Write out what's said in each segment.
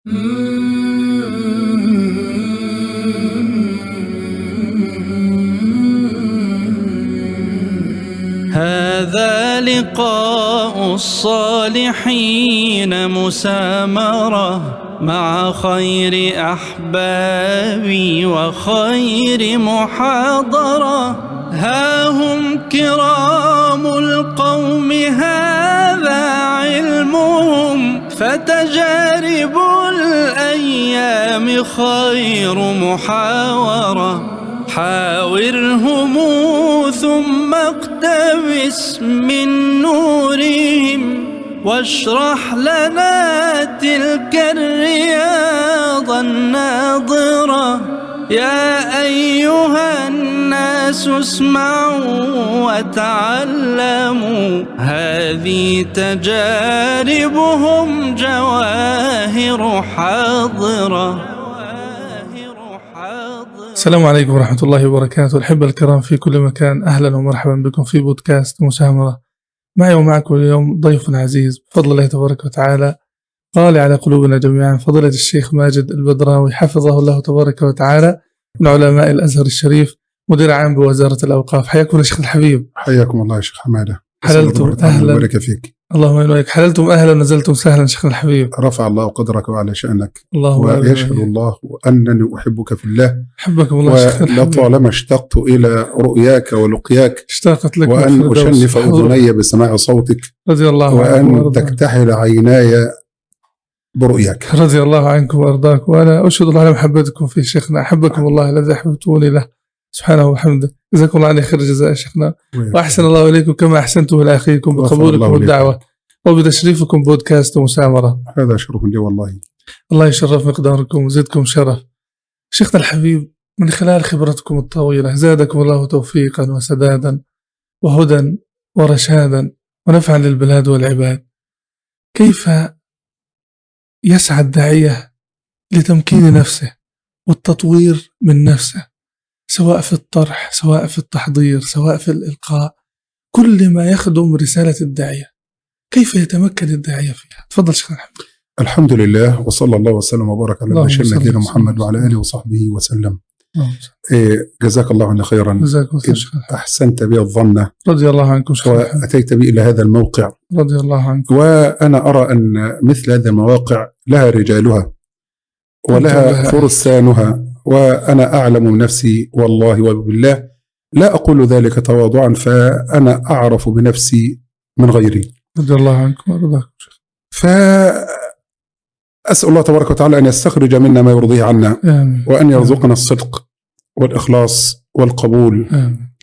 هذا لقاء الصالحين مسامرة مع خير أحبابي وخير محاضرة. ها هم كرام القوم هذا علمهم. فتجارب الأيام خير محاورة. حاورهم ثم اقتبس من نورهم واشرح لنا تلك الرياض الناظرة. يا أيها الناس اسمعوا وتعلموا. هذه تجاربهم جواهر حاضرة السلام عليكم ورحمة الله وبركاته. الأحبة الكرام في كل مكان أهلا ومرحبا بكم في بودكاست مسامرة. معي ومعكم اليوم ضيف عزيز بفضل الله تبارك وتعالى قال على قلوبنا جميعا فضيلة الشيخ ماجد البدراوي حفظه الله تبارك وتعالى من علماء الأزهر الشريف. مدير عام بوزارة الأوقاف. حياكم يا شيخ الحبيب. حياكم الله يا شيخ حمادة. حللتم. أهلا. بارك فيك. اللهم امين حللتم أهلا ونزلتم سهلا شيخنا الحبيب. رفع الله قدرك وعلى شأنك. اللهم آمين. ويشهد. الله أنني أحبك في الله. الله شيخنا الحبيب. ولطالما اشتقت إلى رؤياك ولقياك. اشتاقت لك. أشنف حضور. أذني بسماع صوتك. رضي الله وأرضاكم. تكتحل عيناي برؤياك. رضي الله عنكم وارضاكم وأنا أشهد الله على محبتكم في شيخنا. أحبكم الله الذي احببتوني له. سبحانه وبحمده جزاكم الله عن خير جزاء شيخنا. وأحسن الله إليكم كما أحسنتم إلى اخيكم بقبولكم. الدعوة. وبتشريفكم بودكاست مسامره هذا شرف لي والله. الله يشرف مقداركم ويزيدكم شرف. شيخنا الحبيب من خلال خبرتكم الطويلة زادكم الله توفيقا وسدادا وهدى ورشادا ونفعا للبلاد والعباد. كيف يسعى الداعية لتمكين نفسه والتطوير من نفسه؟ سواء في الطرح سواء في التحضير سواء في الإلقاء كل ما يخدم رسالة الداعية كيف يتمكن الداعية فيها تفضل شيخنا الحبيب الحمد لله وصلى الله وسلم وبارك على صل نبينا. محمد وعلى آله وصحبه وسلم. إيه، جزاك الله عنا خيرا جزاكم الله. أحسنت بي الظن رضي الله عنكم الحبيب. وأتيت بي إلى هذا الموقع رضي الله عنكم وأنا أرى أن مثل هذه المواقع لها رجالها ولها لها. فرسانها وأنا أعلم نفسي والله وبالله. لا أقول ذلك تواضعا فأنا أعرف بنفسي من غيري. رضي الله عنكم وارضاكم شيخنا. فأسأل الله تبارك وتعالى أن يستخرج منا ما يرضيه عنا آمين. وأن يرزقنا الصدق والإخلاص والقبول آمين.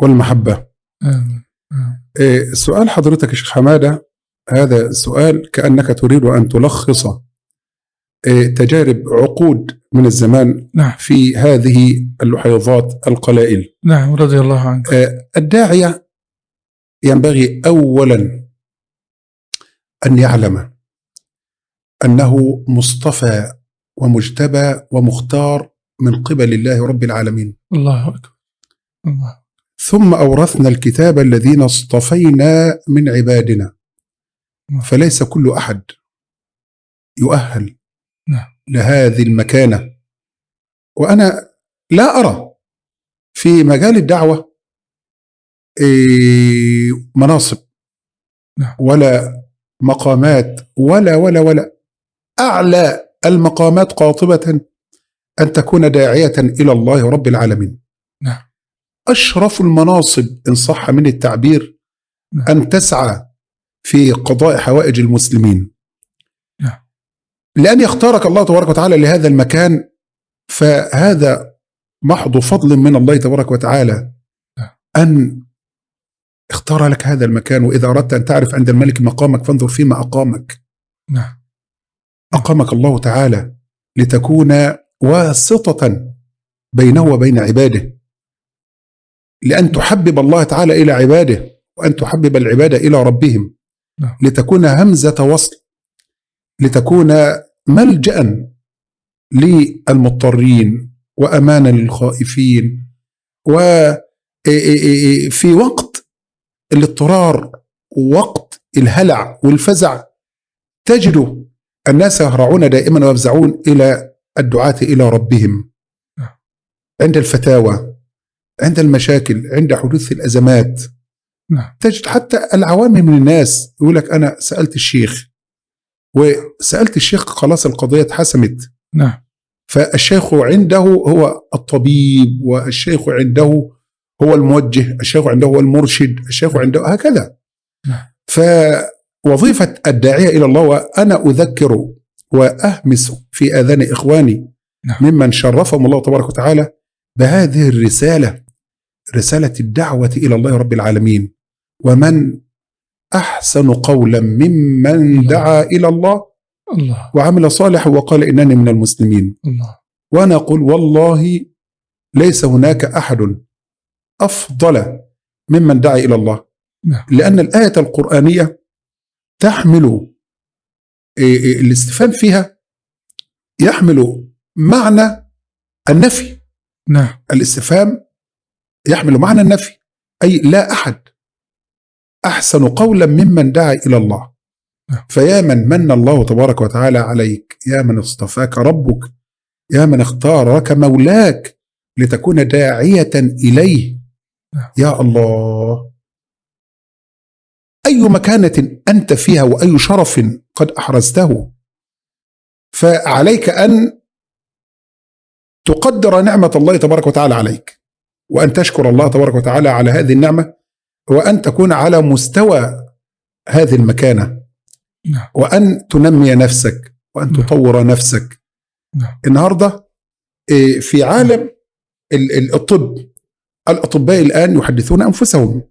والمحبة. آمين. آمين. إيه، سؤال حضرتك يا شيخ حمادة. هذا سؤال كأنك تريد أن تلخص تجارب عقود من الزمان نعم. في هذه اللحيظات القلائل. نعم رضي الله عنكم إيه، الداعية ينبغي أولا أن يعلم أنه مصطفى ومجتبى ومختار من قبل الله رب العالمين. الله أكبر. الله. ثم أورثنا الكتاب الذين اصطفينا من عبادنا. فليس كل أحد يؤهل نعم. لهذه المكانة وأنا لا أرى في مجال الدعوة مناصب نعم. ولا مقامات ولا ولا ولا أعلى المقامات قاطبة أن تكون داعية إلى الله رب العالمين نعم. أشرف المناصب إن صح من التعبير نعم. أن تسعى في قضاء حوائج المسلمين نعم. لأن يختارك الله تبارك وتعالى لهذا المكان فهذا محض فضل من الله تبارك وتعالى. أن اختار لك هذا المكان وإذا أردت أن تعرف عند الملك مقامك فانظر فيما أقامك نعم أقامك الله تعالى لتكون واسطة بينه وبين عباده لأن تحبب الله تعالى إلى عباده وأن تحبب العباد إلى ربهم نعم. لتكون همزة وصل لتكون ملجأ للمضطرين وأمانا للخائفين وفي وقت الاضطرار ووقت الهلع والفزع تجد الناس يهرعون دائما ويفزعون إلى الدعاة إلى ربهم. عند الفتاوى عند المشاكل عند حدوث الأزمات نعم. تجد حتى العوام من الناس يقول لك أنا سألت الشيخ وسألت الشيخ خلاص القضية اتحسمت نعم فالشيخ عنده هو الطبيب والشيخ عنده هو الموجه الشيخ عنده هو المرشد الشيخ عنده هكذا نعم. فوظيفة الداعية إلى الله وأنا أذكر وأهمس في آذان إخواني نعم. ممن شرفهم الله تبارك وتعالى بهذه الرسالة رسالة الدعوة إلى الله رب العالمين ومن أحسن قولا ممن دعا إلى الله الله. وعمل صالحا وقال إنني من المسلمين. الله. وأنا أقول والله ليس هناك أحد أفضل ممن دعا إلى الله. نعم. لأن الآية القرآنية تحمل إيه إيه الاستفهام فيها يحمل معنى النفي. نعم. الاستفهام يحمل معنى النفي أي لا أحد أحسن قولا ممن دعا إلى الله. فيا من من الله تبارك وتعالى عليك يا من اصطفاك ربك يا من اختارك مولاك لتكون داعية إليه. يا الله أي مكانة أنت فيها وأي شرف قد أحرزته فعليك أن تقدر نعمة الله تبارك وتعالى عليك وأن تشكر الله تبارك وتعالى على هذه النعمة وأن تكون على مستوى هذه المكانة. نعم. وأن تنمي نفسك وأن نعم. تطور نفسك. نعم. النهاردة إيه، في عالم ال- ال- الطب الأطباء الآن يحدثون أنفسهم.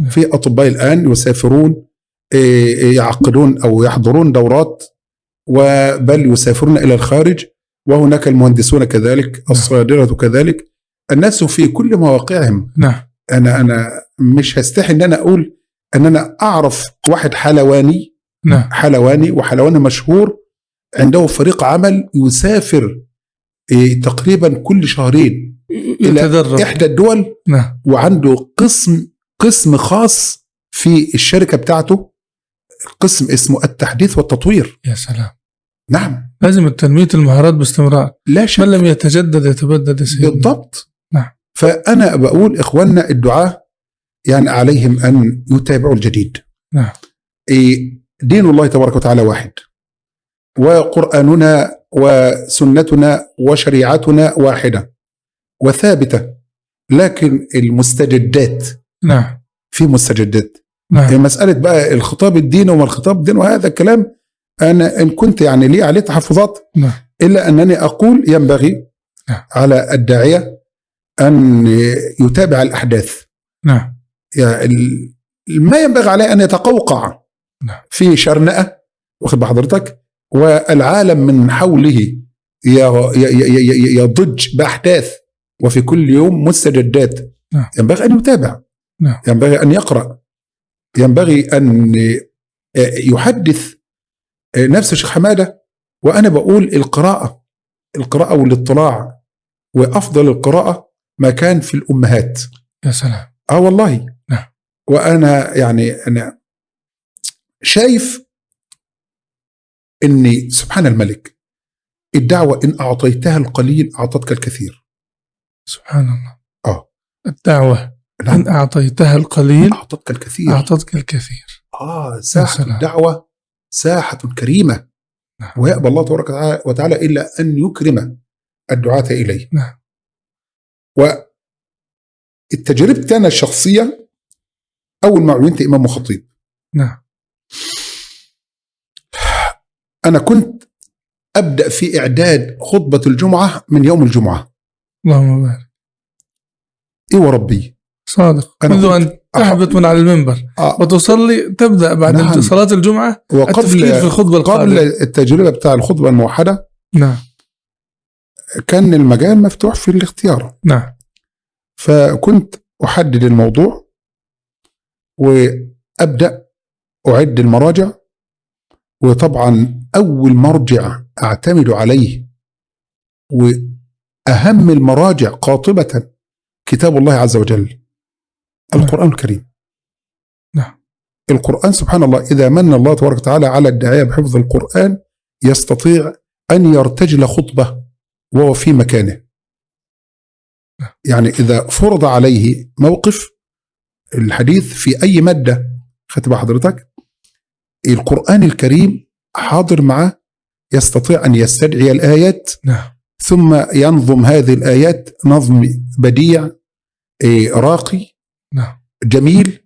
نعم. في أطباء الآن يسافرون إيه، يعقدون أو يحضرون دورات وبل يسافرون إلى الخارج وهناك المهندسون كذلك الصيادلة كذلك. الناس في كل مواقعهم. نعم. أنا أنا مش هستحي إن أنا أقول أن أنا أعرف واحد حلواني نعم. حلواني وحلواني مشهور عنده فريق عمل يسافر إيه، تقريبا كل شهرين يتدرب. إحدى الدول نعم. وعنده قسم قسم خاص في الشركة بتاعته قسم اسمه التحديث والتطوير. يا سلام. نعم. لازم تنمية المهارات باستمرار. لا شك. من لم يتجدد يتبدد يا سيدنا بالضبط. فأنا بقول إخواننا الدعاة يعني عليهم أن يتابعوا الجديد. نعم. دين الله تبارك وتعالى واحد. وقرآننا وسنتنا وشريعتنا واحدة. وثابتة. لكن المستجدات. نعم. في مستجدات. نعم. مسألة بقى الخطاب الديني وما الخطاب الديني وهذا الكلام أنا إن كنت يعني لي عليه تحفظات نعم. إلا أنني أقول ينبغي نعم. على الداعية أن يتابع الأحداث. نعم. يعني ما ينبغي عليه أن يتقوقع نعم. في شرنقة واخد بحضرتك؟ والعالم من حوله يضج بأحداث وفي كل يوم مستجدات. نعم. ينبغي أن يتابع. نعم. ينبغي أن يقرأ. ينبغي أن يحدث نفس الشيخ حمادة. وأنا بقول القراءة القراءة والاطلاع وأفضل القراءة ما كان في الأمهات. يا سلام. آه والله. نعم. وأنا يعني أنا شايف إني سبحان الملك الدعوة إن أعطيتها القليل أعطتك الكثير. سبحان الله. آه. الدعوة نعم. إن أعطيتها القليل أعطتك الكثير. أعطتك الكثير. آه ساحة. الدعوة ساحة كريمة. نعم. ويأبى الله تبارك وتعالى- إلا أن يكرم الدعاة إليه. نعم. والتجربتي أنا الشخصيه أول ما عينت إمام وخطيب نعم. أنا كنت أبدأ في إعداد خطبة الجمعة من يوم الجمعة. اللهم بارك. إي وربي. صادق. أنا منذ أن تهبط من على المنبر. آه. وتصلي تبدأ بعد نعم. صلاة الجمعة التفكير في وقبل الخطبة قبل التجربة بتاع الخطبة الموحدة. نعم. كان المجال مفتوح في الاختيار. نعم. فكنت أحدد الموضوع وأبدأ أعد المراجع وطبعا أول مرجع أعتمد عليه وأهم المراجع قاطبة كتاب الله عز وجل القرآن الكريم. نعم. القرآن سبحان الله إذا من الله تبارك وتعالى على الداعيه بحفظ القرآن يستطيع أن يرتجل خطبة. وهو في مكانه. يعني إذا فرض عليه موقف الحديث في أي مادة خدت حضرتك القرآن الكريم حاضر معه يستطيع أن يستدعي الآيات نعم. ثم ينظم هذه الآيات نظم بديع إيه، راقي نعم. جميل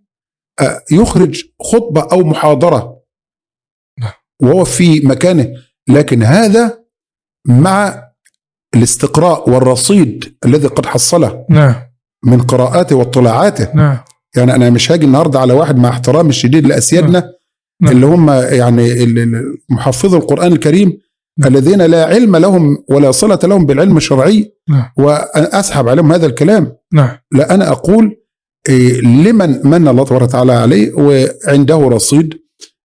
يخرج خطبة أو محاضرة. نعم. وهو في مكانه. لكن هذا مع الاستقراء والرصيد الذي قد حصله نعم. من قراءاته واطلاعاته. نعم. يعني أنا مش هاجي النهاردة على واحد مع احترامي الشديد لأسيادنا نعم. اللي هم يعني محفظي القرآن الكريم نعم. الذين لا علم لهم ولا صلة لهم بالعلم الشرعي نعم. وأسحب عليهم هذا الكلام. نعم. لا أنا أقول إيه، لمن من الله تبارك وتعالى عليه وعنده رصيد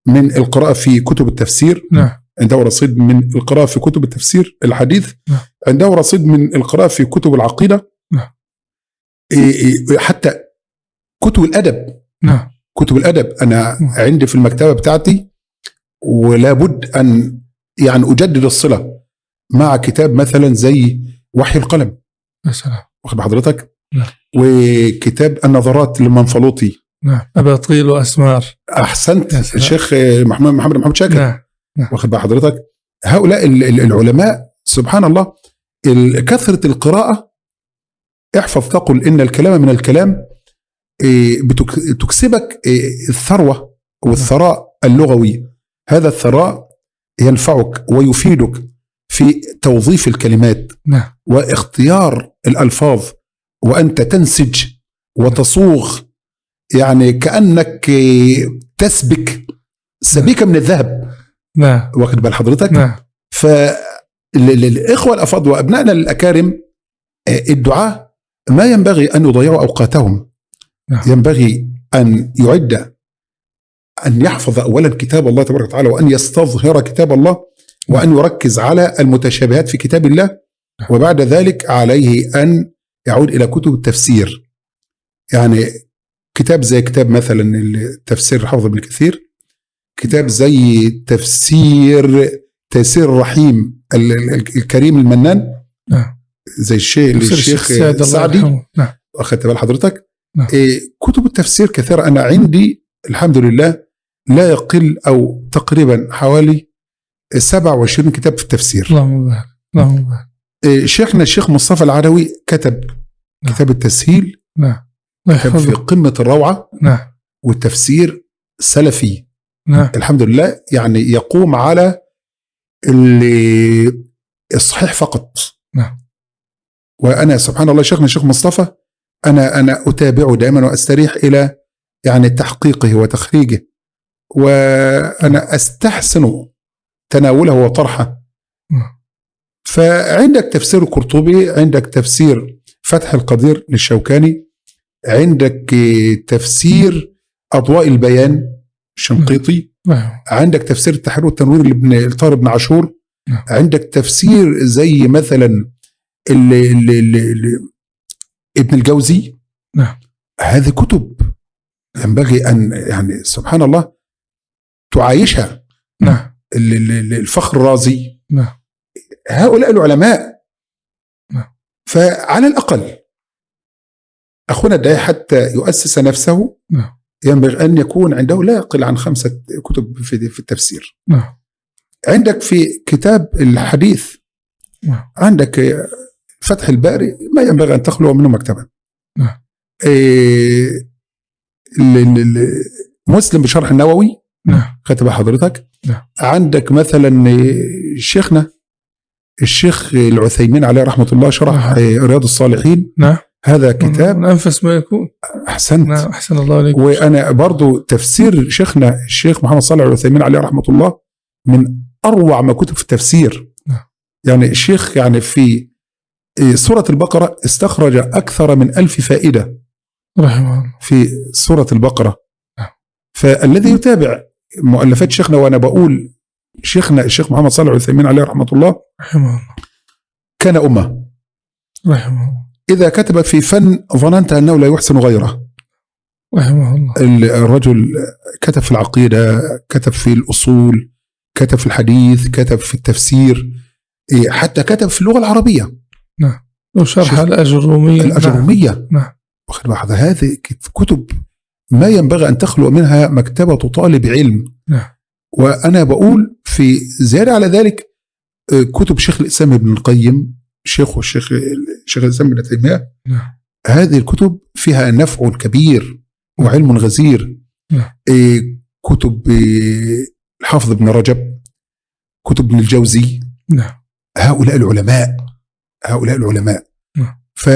من القراءة في كتب التفسير. نعم. عنده رصيد من القراءة في كتب التفسير الحديث نعم. عنده رصيد من القراءة في كتب العقيدة. نعم. حتى كتب الأدب. نعم. كتب الأدب أنا نعم. عندي في المكتبة بتاعتي ولا بد أن يعني أجدد الصلة مع كتاب مثلا زي وحي القلم. يا سلام. واخد بحضرتك؟ نعم. وكتاب النظرات للمنفلوطي نعم. أباطيل وأسمار. سلام. الشيخ محمد محمد محمود شاكر. نعم. واخد بال حضرتك؟ هؤلاء ال- ال- العلماء سبحان الله ال- كثرة القراءة احفظ تقل إن الكلام من الكلام إيه، بتك- تكسبك إيه، الثروة والثراء اللغوي. هذا الثراء ينفعك ويفيدك في توظيف الكلمات نعم. واختيار الألفاظ وأنت تنسج وتصوغ. يعني كأنك إيه، تسبك سبيكة من الذهب. نعم. واخد بال حضرتك؟ نعم. فالاخوه الافاضل وأبنائنا الأكارم آه، الدعاء ما ينبغي أن يضيعوا أوقاتهم. نعم. ينبغي أن يعد أن يحفظ اولا كتاب الله تبارك وتعالى وأن يستظهر كتاب الله وأن يركز على المتشابهات في كتاب الله وبعد ذلك عليه أن يعود إلى كتب التفسير. يعني كتاب زي كتاب مثلا التفسير الحافظ ابن كثير كتاب زي تفسير تيسير الرحيم ال- ال- الكريم المنان؟ نعم. زي تفسير الشيخ السعد الله سعدي؟ يرحمه. نعم. اخذت بال حضرتك؟ نعم. إيه كتب التفسير كثيرة. أنا عندي الحمد لله لا يقل أو تقريبا حوالي 27 كتاب في التفسير. اللهم بارك اللهم بارك إيه شيخنا الشيخ مصطفى العدوي كتب نعم. كتاب التسهيل. نعم. كتب في قمة الروعة نعم. والتفسير سلفي. نعم. الحمد لله يعني يقوم على ال- الصحيح فقط. نعم. وأنا سبحان الله شيخنا الشيخ مصطفى أنا أنا أتابعه دائما وأستريح إلى يعني تحقيقه وتخريجه. وأنا أستحسن تناوله وطرحه. نعم. فعندك تفسير القرطبي عندك تفسير فتح القدير للشوكاني عندك تفسير أضواء البيان. الشنقيطي نعم. عندك تفسير التحرير والتنوير لابن طارق بن عاشور. نعم. عندك تفسير زي مثلا ال ال ال ال ابن الجوزي. نعم. هذه كتب ينبغي أن يعني سبحان الله تعايشها. نعم. ال- ال- ال- الفخر الرازي. نعم. هؤلاء العلماء نعم. فعلى الأقل أخونا الداعي حتى يؤسس نفسه. نعم. ينبغي أن يكون عنده لا يقل عن خمسة كتب في في التفسير نعم عندك في كتاب الحديث نعم. عندك فتح الباري ما ينبغي أن تخلو منه مكتبا نعم. إيه، ال- ال- ال- مسلم بشرح النووي نعم كتب حضرتك نعم. عندك مثلا شيخنا الشيخ العثيمين عليه رحمة الله شرح نعم. إيه، رياض الصالحين نعم هذا كتاب من أنفس ما يكون. أحسنت. نعم أحسن الله عليك وأنا برضو تفسير شيخنا الشيخ محمد صالح العثيمين عليه رحمة الله من أروع ما كتب في التفسير. نعم. يعني الشيخ يعني في سورة البقرة استخرج أكثر من ألف فائدة. رحمه الله. في سورة البقرة. نعم. فالذي يتابع مؤلفات شيخنا وأنا بقول شيخنا الشيخ محمد صالح العثيمين عليه رحمة الله رحمه الله. كان أمة. رحمه الله. إذا كتب في فن ظننت أنه لا يحسن غيره. رحمه الله. الرجل كتب في العقيدة كتب في الأصول كتب في الحديث كتب في التفسير إيه، حتى كتب في اللغة العربية. وشرح شيخ- الأجرومية. الأجرومية. نعم. واخد بالك هذه كتب ما ينبغي أن تخلو منها مكتبة طالب علم. نعم. وأنا بقول في زيادة على ذلك آه، كتب شيخ الإسلام ابن القيم شيخ الشيخ شيخ الإسلام ابن تيمية نعم. هذه الكتب فيها نفع كبير وعلم غزير نعم. إيه، كتب إيه، الحافظ ابن رجب كتب ابن الجوزي نعم هؤلاء العلماء هؤلاء العلماء نعم. ف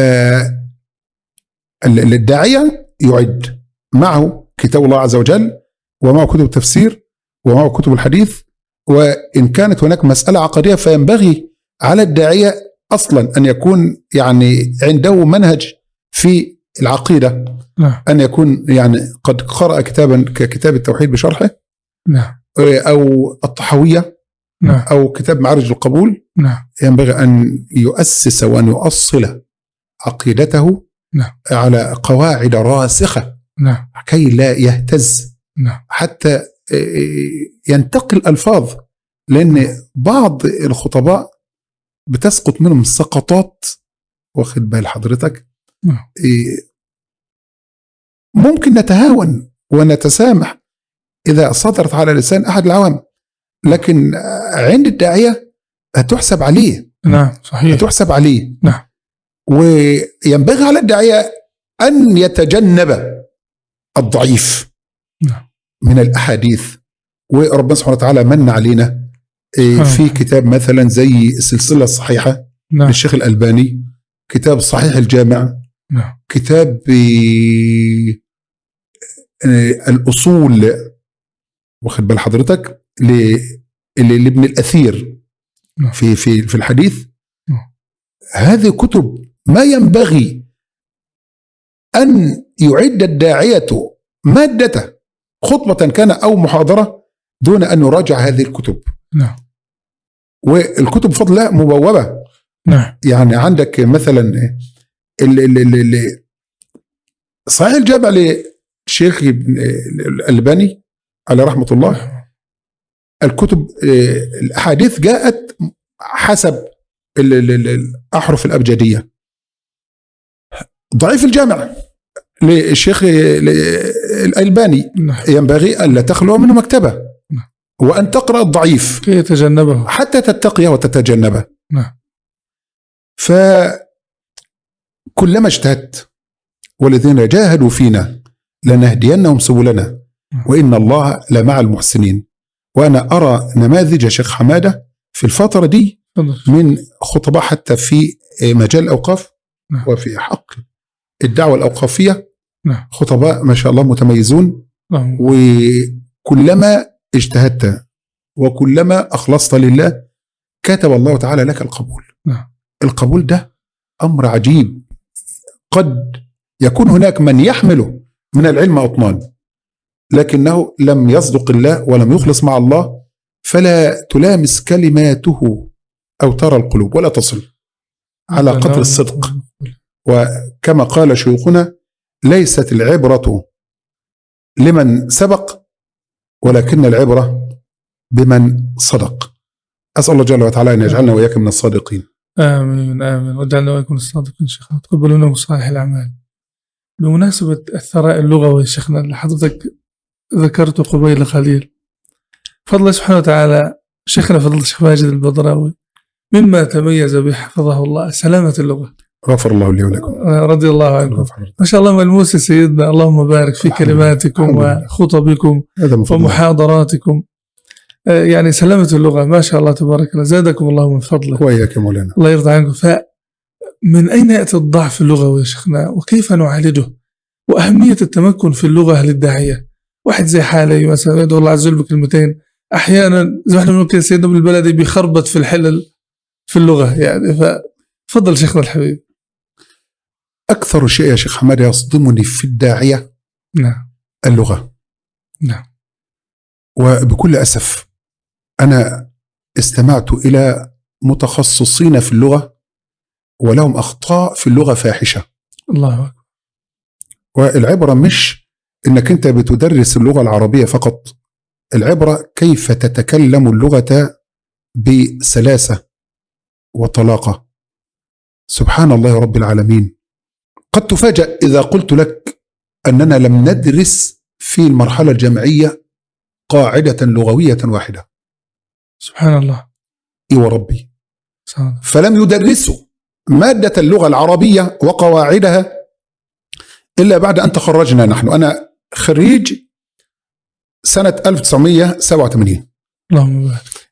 ال- الداعية يعد معه كتاب الله عز وجل ومعه كتب التفسير ومعه كتب الحديث وإن كانت هناك مسألة عقدية فينبغي على الداعية أصلا أن يكون يعني عنده منهج في العقيدة. نعم. أن يكون يعني قد قرأ كتابا ككتاب التوحيد بشرحه. نعم. أو الطحوية نعم. أو كتاب معارج القبول. نعم. ينبغي أن يؤسس وأن يؤصل عقيدته. نعم. على قواعد راسخة. نعم. كي لا يهتز. نعم. حتى ينتقل الألفاظ. لأن بعض الخطباء بتسقط منهم السقطات واخد بال حضرتك نعم. إيه، ممكن نتهاون ونتسامح إذا صدرت على لسان أحد العوام لكن عند الداعية هتحسب عليه نعم صحيح هتحسب عليه نعم. وينبغي على الداعية أن يتجنب الضعيف نعم. من الأحاديث وربنا سبحانه وتعالى من علينا. في كتاب مثلا زي السلسلة الصحيحة نعم. للشيخ الألباني كتاب صحيح الجامع نعم. كتاب آه، آه، الأصول واخد بال حضرتك لابن الأثير نعم. في في في الحديث. نعم. هذه كتب ما ينبغي أن يعد الداعية مادته خطبة كان أو محاضرة دون أن يراجع هذه الكتب. نعم. والكتب بفضل الله مبوبة. نعم. يعني عندك مثلا ال ال ال ال صحيح الجامع للشيخ ابن الألباني على رحمة الله. الكتب الأحاديث جاءت حسب ال- ال- ال- الأحرف الأبجدية. ضعيف الجامع للشيخ ال- الألباني. نعم. ينبغي ألا تخلو منه مكتبة. نعم. وأن تقرأ الضعيف. كي يتجنبه. حتى تتقيه وتتجنبه. نعم. فكلما اجتهدت والذين جاهدوا فينا لنهدينهم سبلنا وإن الله لمع المحسنين. وأنا أرى نماذج شيخ حمادة في الفترة دي من خطباء حتى في مجال الأوقاف نعم. وفي حقل الدعوة الأوقافية. نعم. خطباء ما شاء الله متميزون. نعم وكلما اجتهدت وكلما أخلصت لله كتب الله تعالى لك القبول. نعم. القبول ده أمر عجيب. قد يكون هناك من يحمله من العلم أطنان لكنه لم يصدق الله ولم يخلص مع الله فلا تلامس كلماته أو ترى القلوب ولا تصل على قدر الصدق. وكما قال شيوخنا ليست العبرة لمن سبق ولكن العبرة بمن صدق. أسأل الله جل وعلا أن يجعلنا وإياك من الصادقين. آمين آمين. واجعلنا وإياكم الصادقين. شيخنا تقبل منا صالح الأعمال. بمناسبة الثراء اللغوي شيخنا اللي حضرتك ذكرته قبيل قليل فضل سبحانه وتعالى شيخنا فضل الشيخ ماجد البدراوي مما تميز به حفظه الله سلامة اللغة. غفر الله لي ولكم. رضي الله عنكم. ما شاء الله ملموس سيدنا اللهم بارك في. كلماتكم. وخطبكم. ومحاضراتكم. آه، يعني سلامة اللغة ما شاء الله تبارك الله. زادكم الله من فضله. وإياك يا مولانا. الله يرضى عنكم. فمن أين يأتي الضعف اللغوي يا شيخنا؟ وكيف نعالجه؟ وأهمية التمكن في اللغة للداعية واحد زي حالي مثلا يدعو الله عز وجل بكلمتين. أحيانا زي ما إحنا بنقول كده سيدنا ابن البلدي بيخربط في الحلل في اللغة يعني. ففضل شيخنا الحبيب. أكثر شيء يا شيخ حماد يصدمني في الداعية نعم. اللغة. نعم. وبكل أسف أنا استمعت إلى متخصصين في اللغة ولهم أخطاء في اللغة فاحشة. الله أكبر. والعبرة مش إنك أنت بتدرس اللغة العربية فقط العبرة كيف تتكلم اللغة بسلاسة وطلاقة. سبحان الله رب العالمين. قد تفاجأ إذا قلت لك أننا لم ندرس في المرحلة الجامعية قاعدة لغوية واحدة. سبحان الله. إي وربي. سبحان الله. فلم يدرسوا مادة اللغة العربية وقواعدها إلا بعد أن تخرجنا نحن. أنا خريج سنة 1987 اللهم بارك.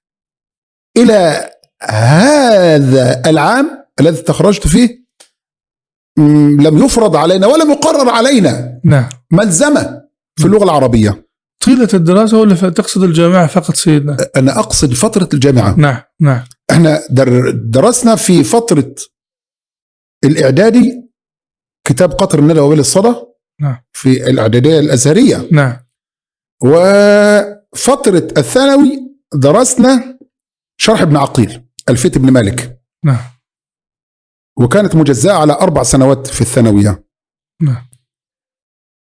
إلى هذا العام الذي تخرجت فيه لم يفرض علينا ولم يقرر علينا. نعم. ملزمة في اللغة العربية. طيلة الدراسة ولا تقصد الجامعة فقط سيدنا؟ أنا أقصد فترة الجامعة. نعم نعم. إحنا در درسنا في فترة الإعدادي كتاب قطر الندى وبال الصدى نعم. في الإعدادية الأزهرية. نعم. وفترة الثانوي درسنا شرح ابن عقيل ألفية ابن مالك. نعم. وكانت مجزأة على أربع سنوات في الثانوية. نعم.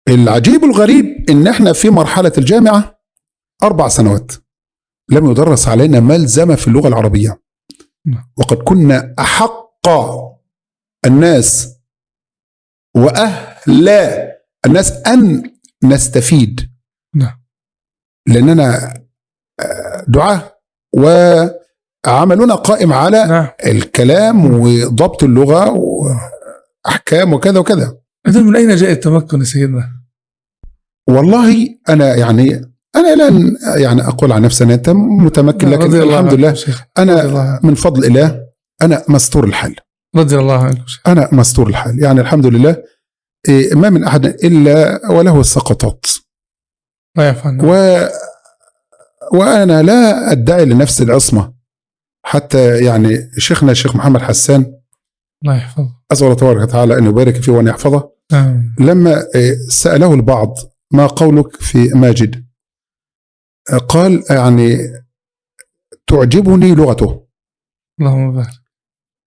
العجيب الغريب إن إحنا في مرحلة الجامعة أربع سنوات. لم يدرس علينا ملزمة في اللغة العربية. نعم. وقد كنا أحق الناس وأهل الناس أن نستفيد. نعم. لأننا آه، دعاة وعملنا قائم على نعم الكلام وضبط اللغة وأحكام وكذا وكذا إذا من أين جاء التمكن يا سيدنا؟ والله أنا يعني أنا لن يعني أقول عن نفسي أنت متمكن لكن رضي الله الحمد لله. رضي الله. من فضل الله أنا مستور الحال رضي الله عنكم شيخ. أنا مستور الحال يعني الحمد لله إيه، ما من أحد إلا وله السقطات يعفو عنا و وأنا لا أدعي لنفسي العصمة حتى يعني شيخنا الشيخ محمد حسان الله يحفظه. أسأل الله تبارك وتعالى أن يبارك فيه وأن يحفظه. آمين. لما إيه، سأله البعض ما قولك في ماجد؟ آه، قال يعني تعجبني لغته. اللهم بارك.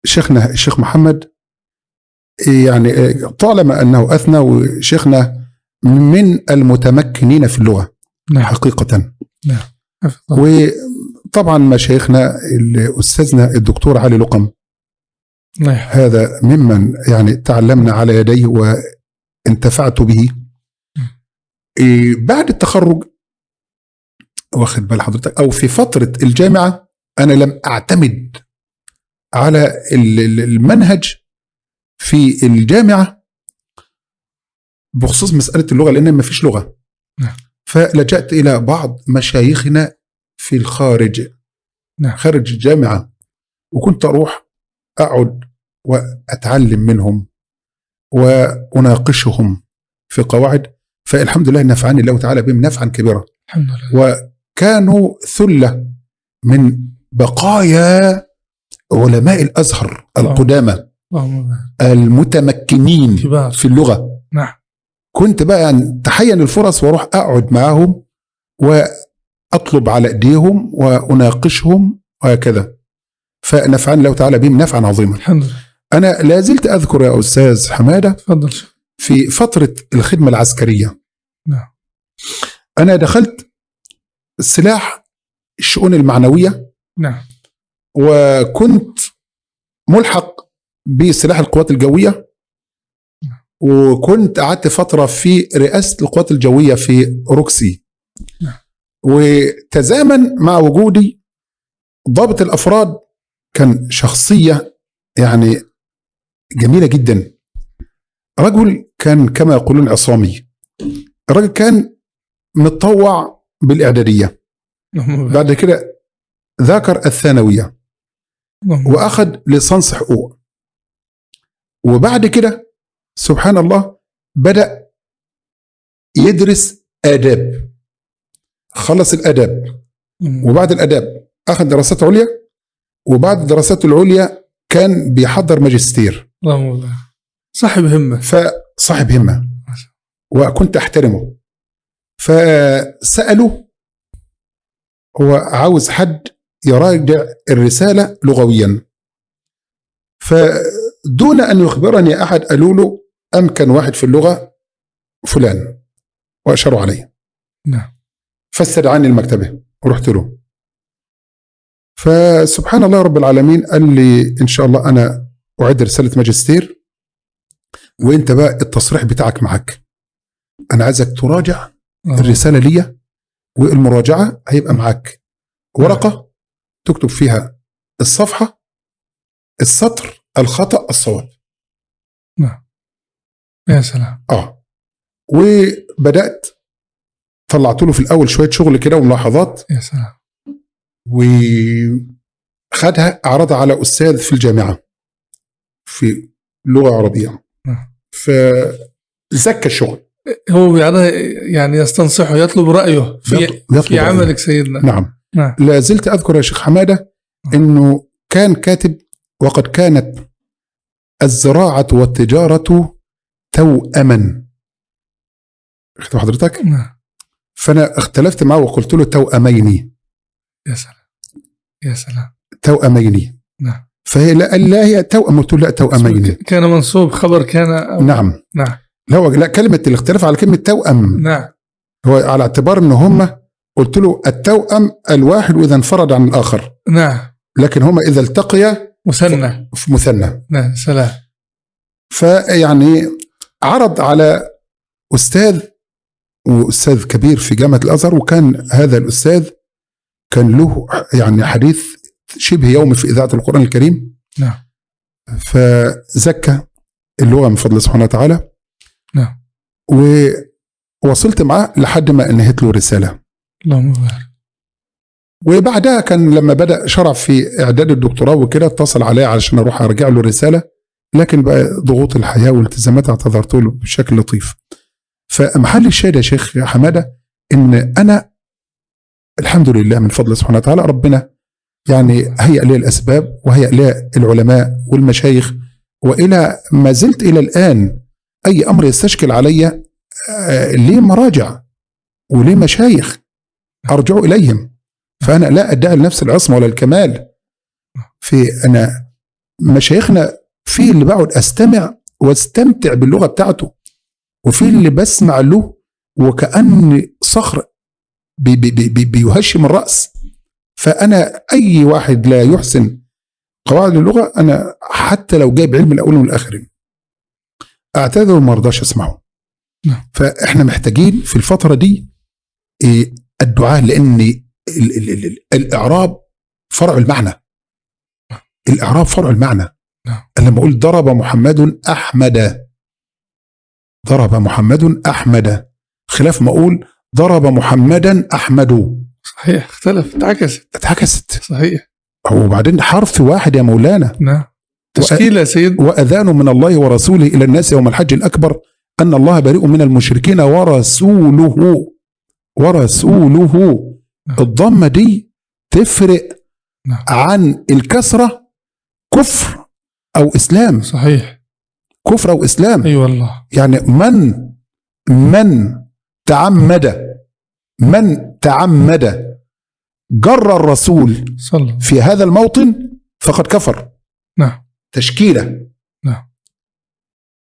شيخنا الشيخ محمد يعني طالما أنه أثنى وشيخنا من المتمكنين في اللغة نعم. حقيقة. حفظه. وطبعا مشايخنا أستاذنا الدكتور علي لقم. يحفظه هذا ممن يعني تعلمنا على يديه وانتفعت به. إيه، بعد التخرج واخد بال حضرتك أو في فترة الجامعة أنا لم أعتمد على ال- ال- المنهج في الجامعة بخصوص مسألة اللغة لأن ما فيش لغة. نعم. فلجأت إلى بعض مشايخنا في الخارج. نعم. خارج الجامعة. وكنت أروح أقعد وأتعلم منهم وأناقشهم في قواعد. فالحمد لله نفعني الله تعالى بهم نفعا كبيرا. الحمد لله. وكانوا ثلة من بقايا علماء الأزهر القدامى المتمكنين كبار. في اللغة. نعم. كنت بقى يعني تحين الفرص وأروح أقعد معاهم واطلب على أيديهم وأناقشهم وهكذا. فنفعني الله تعالى بهم نفعا عظيما. الحمد لله. أنا لا زلت أذكر يا أستاذ حمادة تفضل. في فترة الخدمة العسكرية. نعم. أنا دخلت سلاح الشؤون المعنوية. نعم. وكنت ملحق بسلاح القوات الجوية. وكنت قعدت فترة في رئاسة القوات الجوية في روكسي. نعم. وتزامن مع وجودي ضابط الأفراد كان شخصية يعني جميلة جدا. رجل كان كما يقولون عصامي. الراجل كان متطوع بالإعدادية. بعد كده ذاكر الثانوية. وأخذ ليسانس حقوق. وبعد كده سبحان الله بدأ يدرس آداب. خلص الاداب. وبعد الاداب أخذ دراسات عليا وبعد الدراسات العليا كان بيحضر ماجستير. اللهم بارك. صاحب همة. فصاحب همة. وكنت أحترمه. فسالوا هو عاوز حد يراجع الرسالة لغويا. فدون أن يخبرني أحد قالوا له أمكن واحد في اللغة فلان واشاروا عليه. نعم. فاستدعاني المكتبة ورحت له. فسبحان الله رب العالمين قال لي إن شاء الله أنا أعد رسالة ماجستير وإنت بقى التصريح بتاعك معاك أنا عايزك تراجع آه. الرسالة ليا والمراجعة هيبقى معاك ورقة تكتب فيها الصفحة السطر الخطأ الصواب. يا سلام. آه. وبدأت طلعت له في الأول شوية شغل كده وملاحظات. يا سلام. وخدها عرضها على أستاذ في الجامعة في لغة عربية. نعم. فزكى الشغل. هو يعني يستنصحه يطلب رأيه في يطلب- في رأيه. عملك سيدنا. نعم. نعم. لا زلت أذكر يا شيخ حمادة إنه كان كاتب وقد كانت الزراعة والتجارة توأما. حضرتك. نعم. فأنا اختلفت معه وقلت له توأمين يا سلام. يا سلام. توأمين نعم. فهي لا لا هي توأم قلت له لا توأمين كان منصوب خبر كان أو- نعم. نعم. لا هو- لا كلمة الاختلاف على كلمة توأم نعم. هو على اعتبار ان هم قلت له التوأم الواحد وإذا انفرد عن الآخر نعم. لكن هما إذا التقيا مثنى. في مثنى. نعم سلام. فيعني عرض على أستاذ وأستاذ كبير في جامعة الأزهر وكان هذا الأستاذ كان له يعني حديث شبه يومي في إذاعة القرآن الكريم. نعم. فزكى اللغة من فضل سبحانه وتعالى. نعم. ووصلت معاه لحد ما انهيت له رسالة. اللهم بارك. وبعدها كان لما بدأ شرع في إعداد الدكتوراه وكده اتصل عليا علشان أروح أرجع له رسالة لكن بقى ضغوط الحياة والالتزامات اعتذرت له بشكل لطيف. فمحل الشاهد يا شيخ حمادة إن أنا الحمد لله من فضل سبحانه وتعالى ربنا يعني هيأ لي الأسباب وهيأ لي العلماء والمشايخ وإلى ما زلت إلى الآن أي أمر يستشكل علي آه، ليه مراجع وليه مشايخ أرجع إليهم. فأنا لا أدعي لنفس العصمة ولا الكمال في أنا مشايخنا في اللي بقعد أستمع وأستمتع باللغة بتاعته. وفي اللي بسمع له وكأن صخر بي بي بي بي بيهشم الرأس فأنا أي واحد لا يحسن قواعد اللغة أنا حتى لو جايب علم الأول والاخرين أعتذر وما ارضاش أسمعه. نعم. فإحنا محتاجين في الفترة دي إيه، الدعاء لأن ال ال ال ال الإعراب فرع المعنى. الإعراب فرع المعنى. نعم. أنا لما أقول ضرب محمد أحمد. ضرب محمد أحمد. خلاف ما أقول ضرب محمدا أحمد. صحيح اختلف اتعكست. اتعكست. صحيح. هو بعدين حرف واحد يا مولانا. نعم. تشكيلة يا سيد. وأذان من الله ورسوله إلى الناس يوم الحج الأكبر. أن الله بريء من المشركين ورسوله. ورسوله. الضمة دي تفرق نعم. عن الكسرة كفر أو إسلام. صحيح. كفر أو اسلام أي والله. يعني من من تعمد من تعمد جر الرسول صلى في هذا الموطن فقد كفر. نعم. تشكيلة. نعم.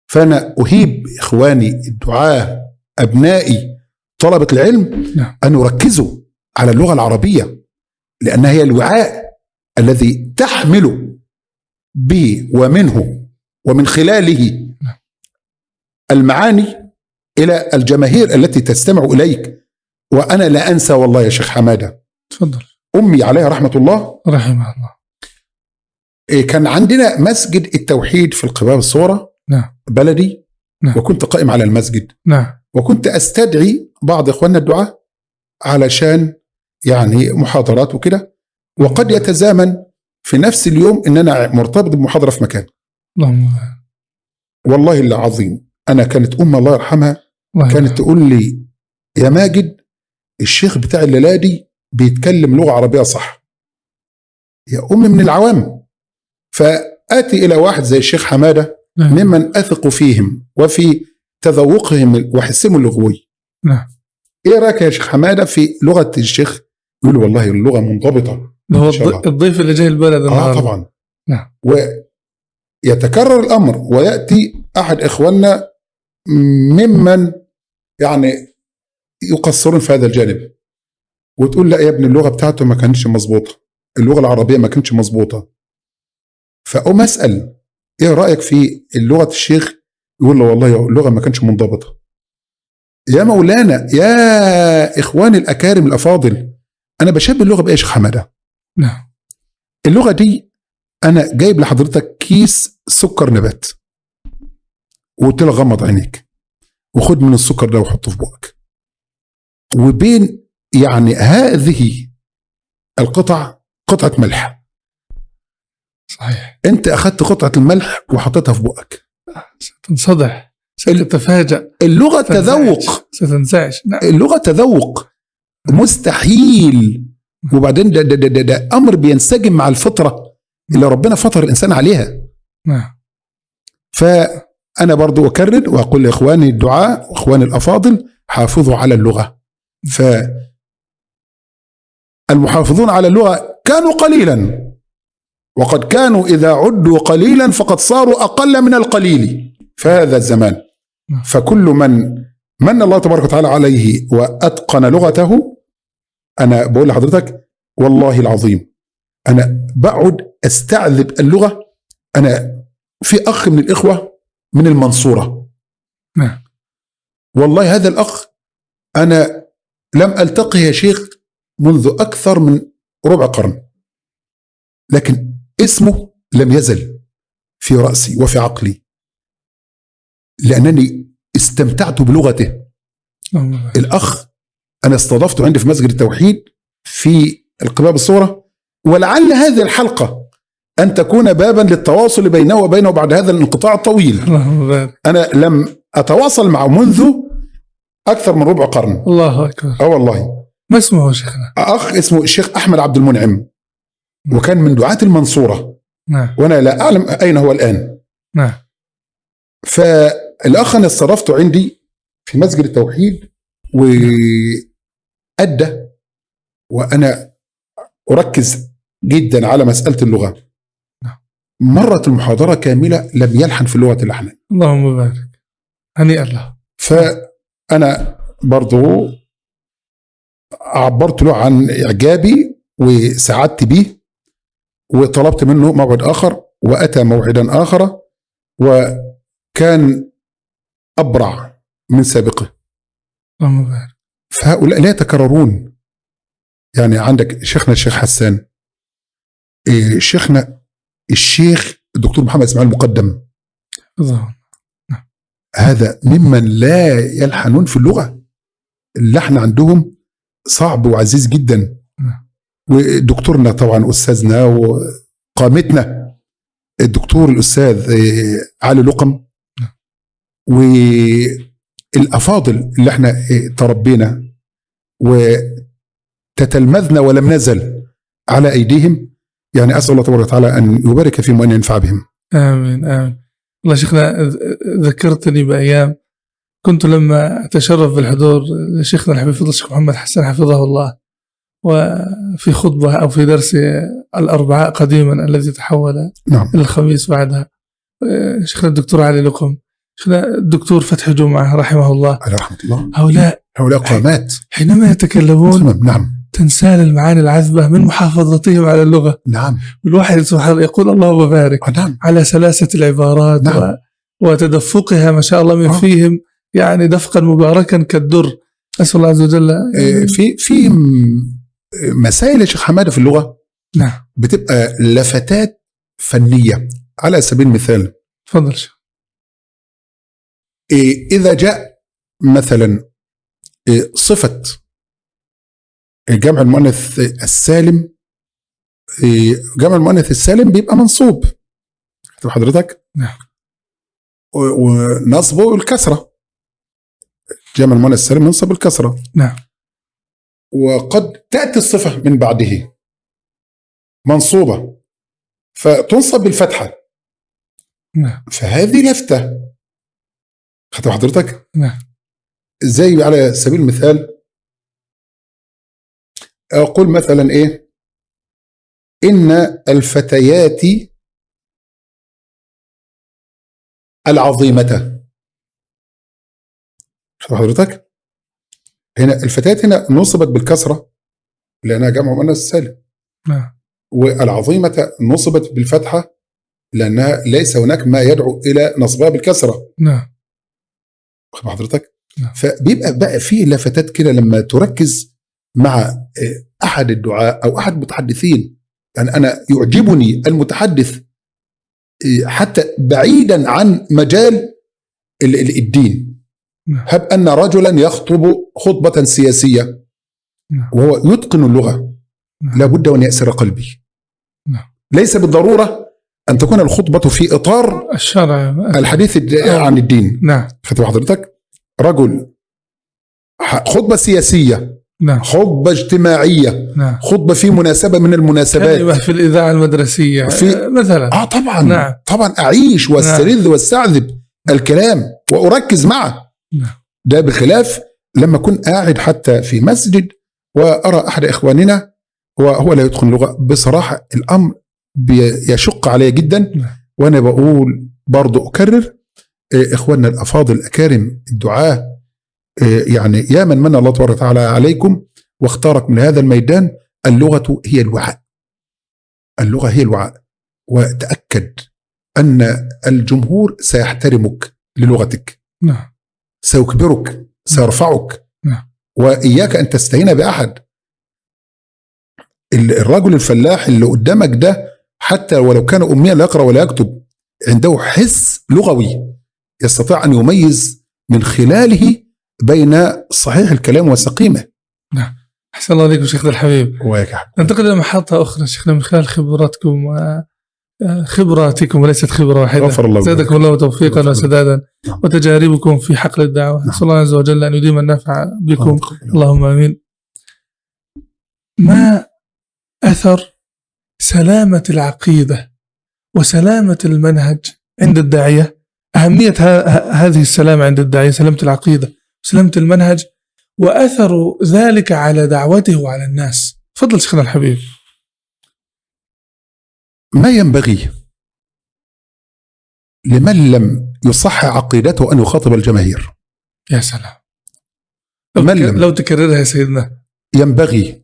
فأنا أهيب إخواني الدعاة أبنائي طلبة العلم نعم. أن يركزوا على اللغة العربية لانها هي الوعاء الذي تحمل به ومنه ومن خلاله المعاني إلى الجماهير التي تستمع إليك. وأنا لا أنسى والله يا شيخ حمادة. تفضل. أمي عليها رحمة الله. رحمه الله. إيه، كان عندنا مسجد التوحيد في القباب الصورة نعم. بلدي. نعم. وكنت قائم على المسجد. نعم. وكنت أستدعي بعض إخواننا الدعاة علشان يعني محاضرات وكده. وقد يتزامن في نفس اليوم إن أنا مرتبط بمحاضرة في مكان. اللهم. والله العظيم أنا كانت ام الله يرحمها الله كانت. تقول لي يا ماجد الشيخ بتاع الليلة دي بيتكلم لغة عربية صح. يا أم من العوام. فآتي إلى واحد زي الشيخ حمادة نعم. ممن أثق فيهم وفي تذوقهم وحسهم اللغوي. نعم. إيه رأيك يا شيخ حمادة في لغة الشيخ؟ يقول والله اللغة منضبطة. هو الضيف اللي جاي البلد آه النهارده. طبعا. نعم. ويتكرر الأمر ويأتي أحد إخواننا ممن يعني يقصرون في هذا الجانب وتقول لا يا ابني اللغة بتاعته ما كانتش مظبوطة اللغة العربية ما كانتش مظبوطة. فأقوم أسأل إيه رأيك في لغه الشيخ؟ يقول له والله اللغة ما كانتش منضبطة. يا مولانا يا إخواني الأكارم الأفاضل أنا بشبه اللغة بايه يا شيخ حمادة. نعم. اللغة دي أنا جايب لحضرتك كيس سكر نبات وقلت له غمض عينيك وخد من السكر ده وحطه في بقك. وبين يعني هذه القطع قطعة ملح. صحيح. أنت أخذت قطعة الملح وحطيتها في بقك. ستنصدح ستتفاجأ. اللغة. تذوق. ستنزعج نعم. اللغة تذوق. مستحيل. وبعدين ده, ده, ده, ده, ده أمر بينسجم مع الفطرة. اللي ربنا فطر الإنسان عليها. نعم. فأنا برضو أكرر وأقول لإخواني الدعاء وإخواني الأفاضل حافظوا على اللغة. ف المحافظون على اللغة كانوا قليلا. وقد كانوا إذا عدوا قليلا فقد صاروا أقل من القليل في هذا الزمان. نعم. فكل من من الله تبارك وتعالى عليه وأتقن لغته أنا بقول لحضرتك والله العظيم أنا بقعد استعذب اللغة أنا في أخ من الإخوة من المنصورة. نعم. والله هذا الأخ أنا لم ألتقه يا شيخ منذ أكثر من ربع قرن لكن اسمه لم يزل في رأسي وفي عقلي. لأنني استمتعت بلغته. بارك. الأخ أنا استضفته عندي في مسجد التوحيد في القباب الصغرى ولعل هذه الحلقة أن تكون بابا للتواصل بينه وبينه بعد هذا الانقطاع الطويل. أنا لم أتواصل معه منذ أكثر من ربع قرن. الله أكبر. أه والله. ما اسمه شيخنا؟ أخ اسمه الشيخ أحمد عبد المنعم. وكان من دعاة المنصورة. نعم. وأنا لا أعلم أين هو الآن. نعم. فالأخ أنا استضفته عندي في مسجد التوحيد وأدى وأنا أركز جدا على مسألة اللغة. نعم. مرت المحاضرة كاملة لم يلحن في لغه اللحن اللهم بارك. هنيئا له. فأنا برضو عبرت له عن إعجابي وسعدت به وطلبت منه موعد آخر وأتى موعدا آخر وكان أبرع من سابقه. اللهم بارك. فهؤلاء لا يتكررون. يعني عندك شيخنا الشيخ حسان. إيه، شيخنا الشيخ الدكتور محمد إسماعيل المقدم. هذا ممن لا يلحنون في اللغة. اللحن عندهم صعب وعزيز جدا. ودكتورنا طبعا أستاذنا وقامتنا الدكتور الأستاذ إيه، علي لقم. والأفاضل اللي إحنا إيه، تربينا. وتتلمذنا ولم نزل على أيديهم. يعني أسأل الله تبارك وتعالى أن يبارك فيهم وأن ينفع بهم. آمين آمين. والله شيخنا ذكرتني بأيام كنت لما أتشرف بالحضور لشيخنا الحبيب فضل الشيخ محمد حسن حفظه الله وفي خطبة أو في درس الأربعاء قديما الذي تحول نعم. إلى الخميس بعدها. شيخنا الدكتور علي لقم شيخنا الدكتور فتحي جمعة رحمه الله. على رحمة الله. هؤلاء هؤلاء قامات. حينما يتكلمون نعم. تنسال المعاني العذبة من محافظتهم على اللغة. نعم. الواحد سبحان الله يقول اللهم بارك آه، نعم. على سلاسة العبارات نعم. وتدفقها ما شاء الله من آه. فيهم يعني دفقا مباركا كالدر. أسأل الله عز وجل. آه، في في مسائل يا شيخ حمادة في اللغة؟ نعم. بتبقى لفتات فنية. على سبيل المثال. تفضل إيه، إذا جاء مثلا إيه، صفة جمع المؤنث السالم إيه، جمع المؤنث السالم بيبقى منصوب. شوف حضرتك نعم. ونصبه الكسرة. جمع المؤنث السالم ينصب الكسرة. نعم. وقد تأتي الصفة من بعده. منصوبة. فتنصب بالفتحة. نعم. فهذه لفتة. خدت حضرتك نعم. زي على سبيل المثال أقول مثلا إيه؟ إن الفتيات العظيمة. حضرتك؟ هنا الفتيات هنا نصبت بالكسرة لأنها جمع مؤنث سالم. نعم. والعظيمة نصبت بالفتحة لأنها ليس هناك ما يدعو إلى نصبها بالكسرة. نعم. حضرتك؟ نعم. فبيبقى بقى فيه لفتات كده لما تركز مع آه، أحد الدعاء أو أحد المتحدثين. يعني أنا يعجبني المتحدث آه، حتى بعيدا عن مجال ال- ال- الدين. نعم. هب أن رجلا يخطب خطبة سياسية نعم. وهو يتقن اللغة. نعم. لابد أن يأسر قلبي. ليس بالضرورة أن تكون الخطبة في إطار الشرع. الحديث عن الدين. نعم. خدت حضرتك. رجل خطبة سياسية. نعم. خطبة اجتماعية. نعم. خطبة في مناسبة من المناسبات. كلمة في الإذاعة المدرسية. في- آه، مثلا. آه طبعا. نعم. طبعا. أعيش واستلذ وأستعذب الكلام وأركز معه. نعم. ده بخلاف لما أكون قاعد حتى في مسجد وأرى أحد إخواننا وهو لا يتقن اللغة. بصراحة الأمر بيشق علي جدا. نعم. وأنا بقول برضو أكرر آه، إخواننا الأفاضل الأكارم الدعاة آه، يعني يا من من الله تبارك وتعالى عليكم واختارك من هذا الميدان اللغة هي الوعاء. اللغة هي الوعاء. وتأكد أن الجمهور سيحترمك للغتك. نعم. سيكبرك سيرفعك. نعم. وإياك أن تستهين بأحد. ال- الرجل الفلاح اللي قدامك ده حتى ولو كان اميا لا يقرأ ولا يكتب عنده حس لغوي يستطيع أن يميز من خلاله بين صحيح الكلام وسقيمه أحسن الله عليكم شيخنا الحبيب وياك. ننتقل إلى محطة أخرى شيخنا من خلال خبراتكم آه، خبراتكم وليست خبرة واحدة غفر الله زادكم الله توفيقا وسدادا نعم. وتجاربكم في حقل الدعوة نعم. نسأل الله عز وجل أن يديم النفع بكم اللهم اللهم آمين. ما أثر سلامة العقيدة وسلامة المنهج عند الداعية؟ أهمية ه- ه- هذه السلامة عند الداعية سلامة العقيدة وسلامه المنهج وأثر ذلك على دعوته وعلى الناس. تفضل شيخنا الحبيب. ما ينبغي لمن لم يصحح عقيدته أن يخاطب الجماهير يا سلام. لو, من لم- لو تكررها يا سيدنا ينبغي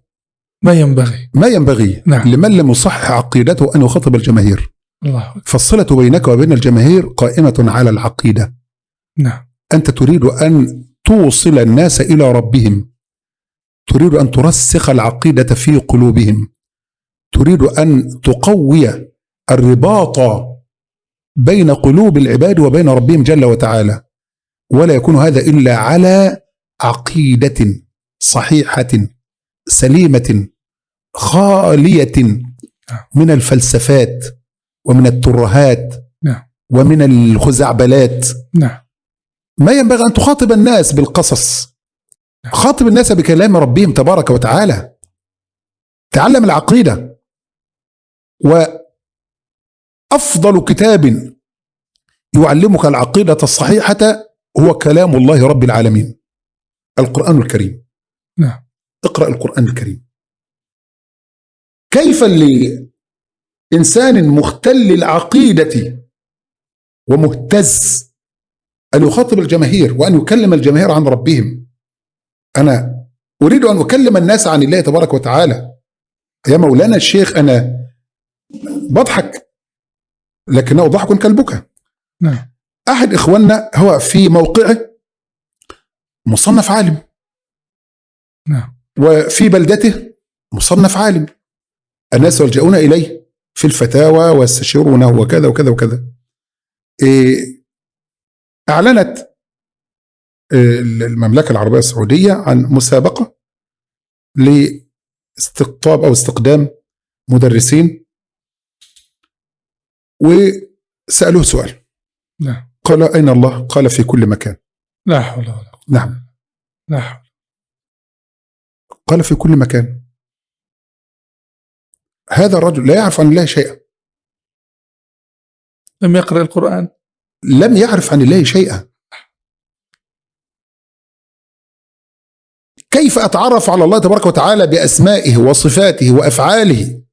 ما ينبغي. ما ينبغي نعم. لمن لم يصحح عقيدته أن يخاطب الجماهير الله أكبر. فالصلة بينك وبين الجماهير قائمة على العقيدة نعم أنت تريد أن توصل الناس إلى ربهم. تريد أن ترسخ العقيدة في قلوبهم. تريد أن تقوي الرباط بين قلوب العباد وبين ربهم جل وتعالى. ولا يكون هذا إلا على عقيدة صحيحة سليمة خالية من الفلسفات ومن الترهات نعم. ومن الخزعبلات. نعم. ما ينبغي أن تخاطب الناس بالقصص. خاطب الناس بكلام ربهم تبارك وتعالى. تعلم العقيدة. وأفضل كتاب يعلمك العقيدة الصحيحة هو كلام الله رب العالمين. القرآن الكريم. نعم. اقرأ القرآن الكريم. كيف لإنسان مختل العقيدة ومهتز أن يخاطب الجماهير وأن يكلم الجماهير عن ربهم. أنا أريد أن أكلم الناس عن الله تبارك وتعالى. يا مولانا الشيخ أنا بضحك لكنه ضحك كالبكاء نعم. أحد إخواننا هو في موقعه مصنف عالم. نعم. وفي بلدته مصنف عالم. الناس يلجؤون إليه في الفتاوى ويستشيرونه وكذا وكذا وكذا. إيه أعلنت إيه، المملكة العربية السعودية عن مسابقة لاستقطاب أو استقدام مدرسين. وسألوه سؤال. نعم قال أين الله؟ قال في كل مكان. لا حول ولا قوة. نعم. لا حول. قال في كل مكان. هذا الرجل لا يعرف عن الله شيئا. لم يقرأ القرآن. لم يعرف عن الله شيئا. كيف أتعرف على الله تبارك وتعالى بأسمائه وصفاته وأفعاله؟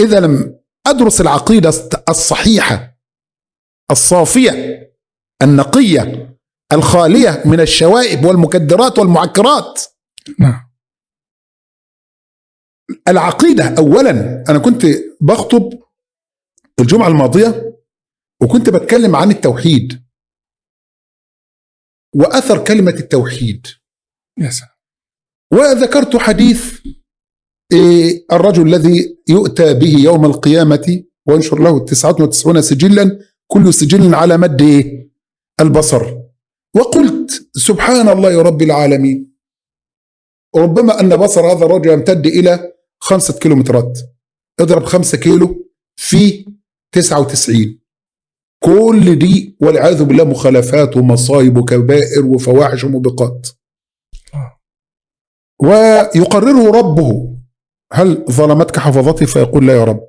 إذا لم أدرس العقيدة الصحيحة الصافية النقية الخالية من الشوائب والمكدرات والمعكرات. نعم. العقيدة أولا أنا كنت بخطب الجمعة الماضية وكنت بتكلم عن التوحيد. وأثر كلمة التوحيد. يا سلام. وذكرت حديث إيه، الرجل الذي يؤتى به يوم القيامة وينشر له تسعة وتسعون سجلا كل سجل على مد إيه؟ البصر. وقلت سبحان الله رب العالمين. ربما أن بصر هذا الرجل يمتد إلى خمسة كيلومترات. اضرب خمسة كيلو في تسعة وتسعين. كل دي والعياذ بالله مخالفات ومصايب وكبائر وفواحش وموبقات. ويقرره ربه هل ظلمتك حفظتي؟ فيقول لا يا رب.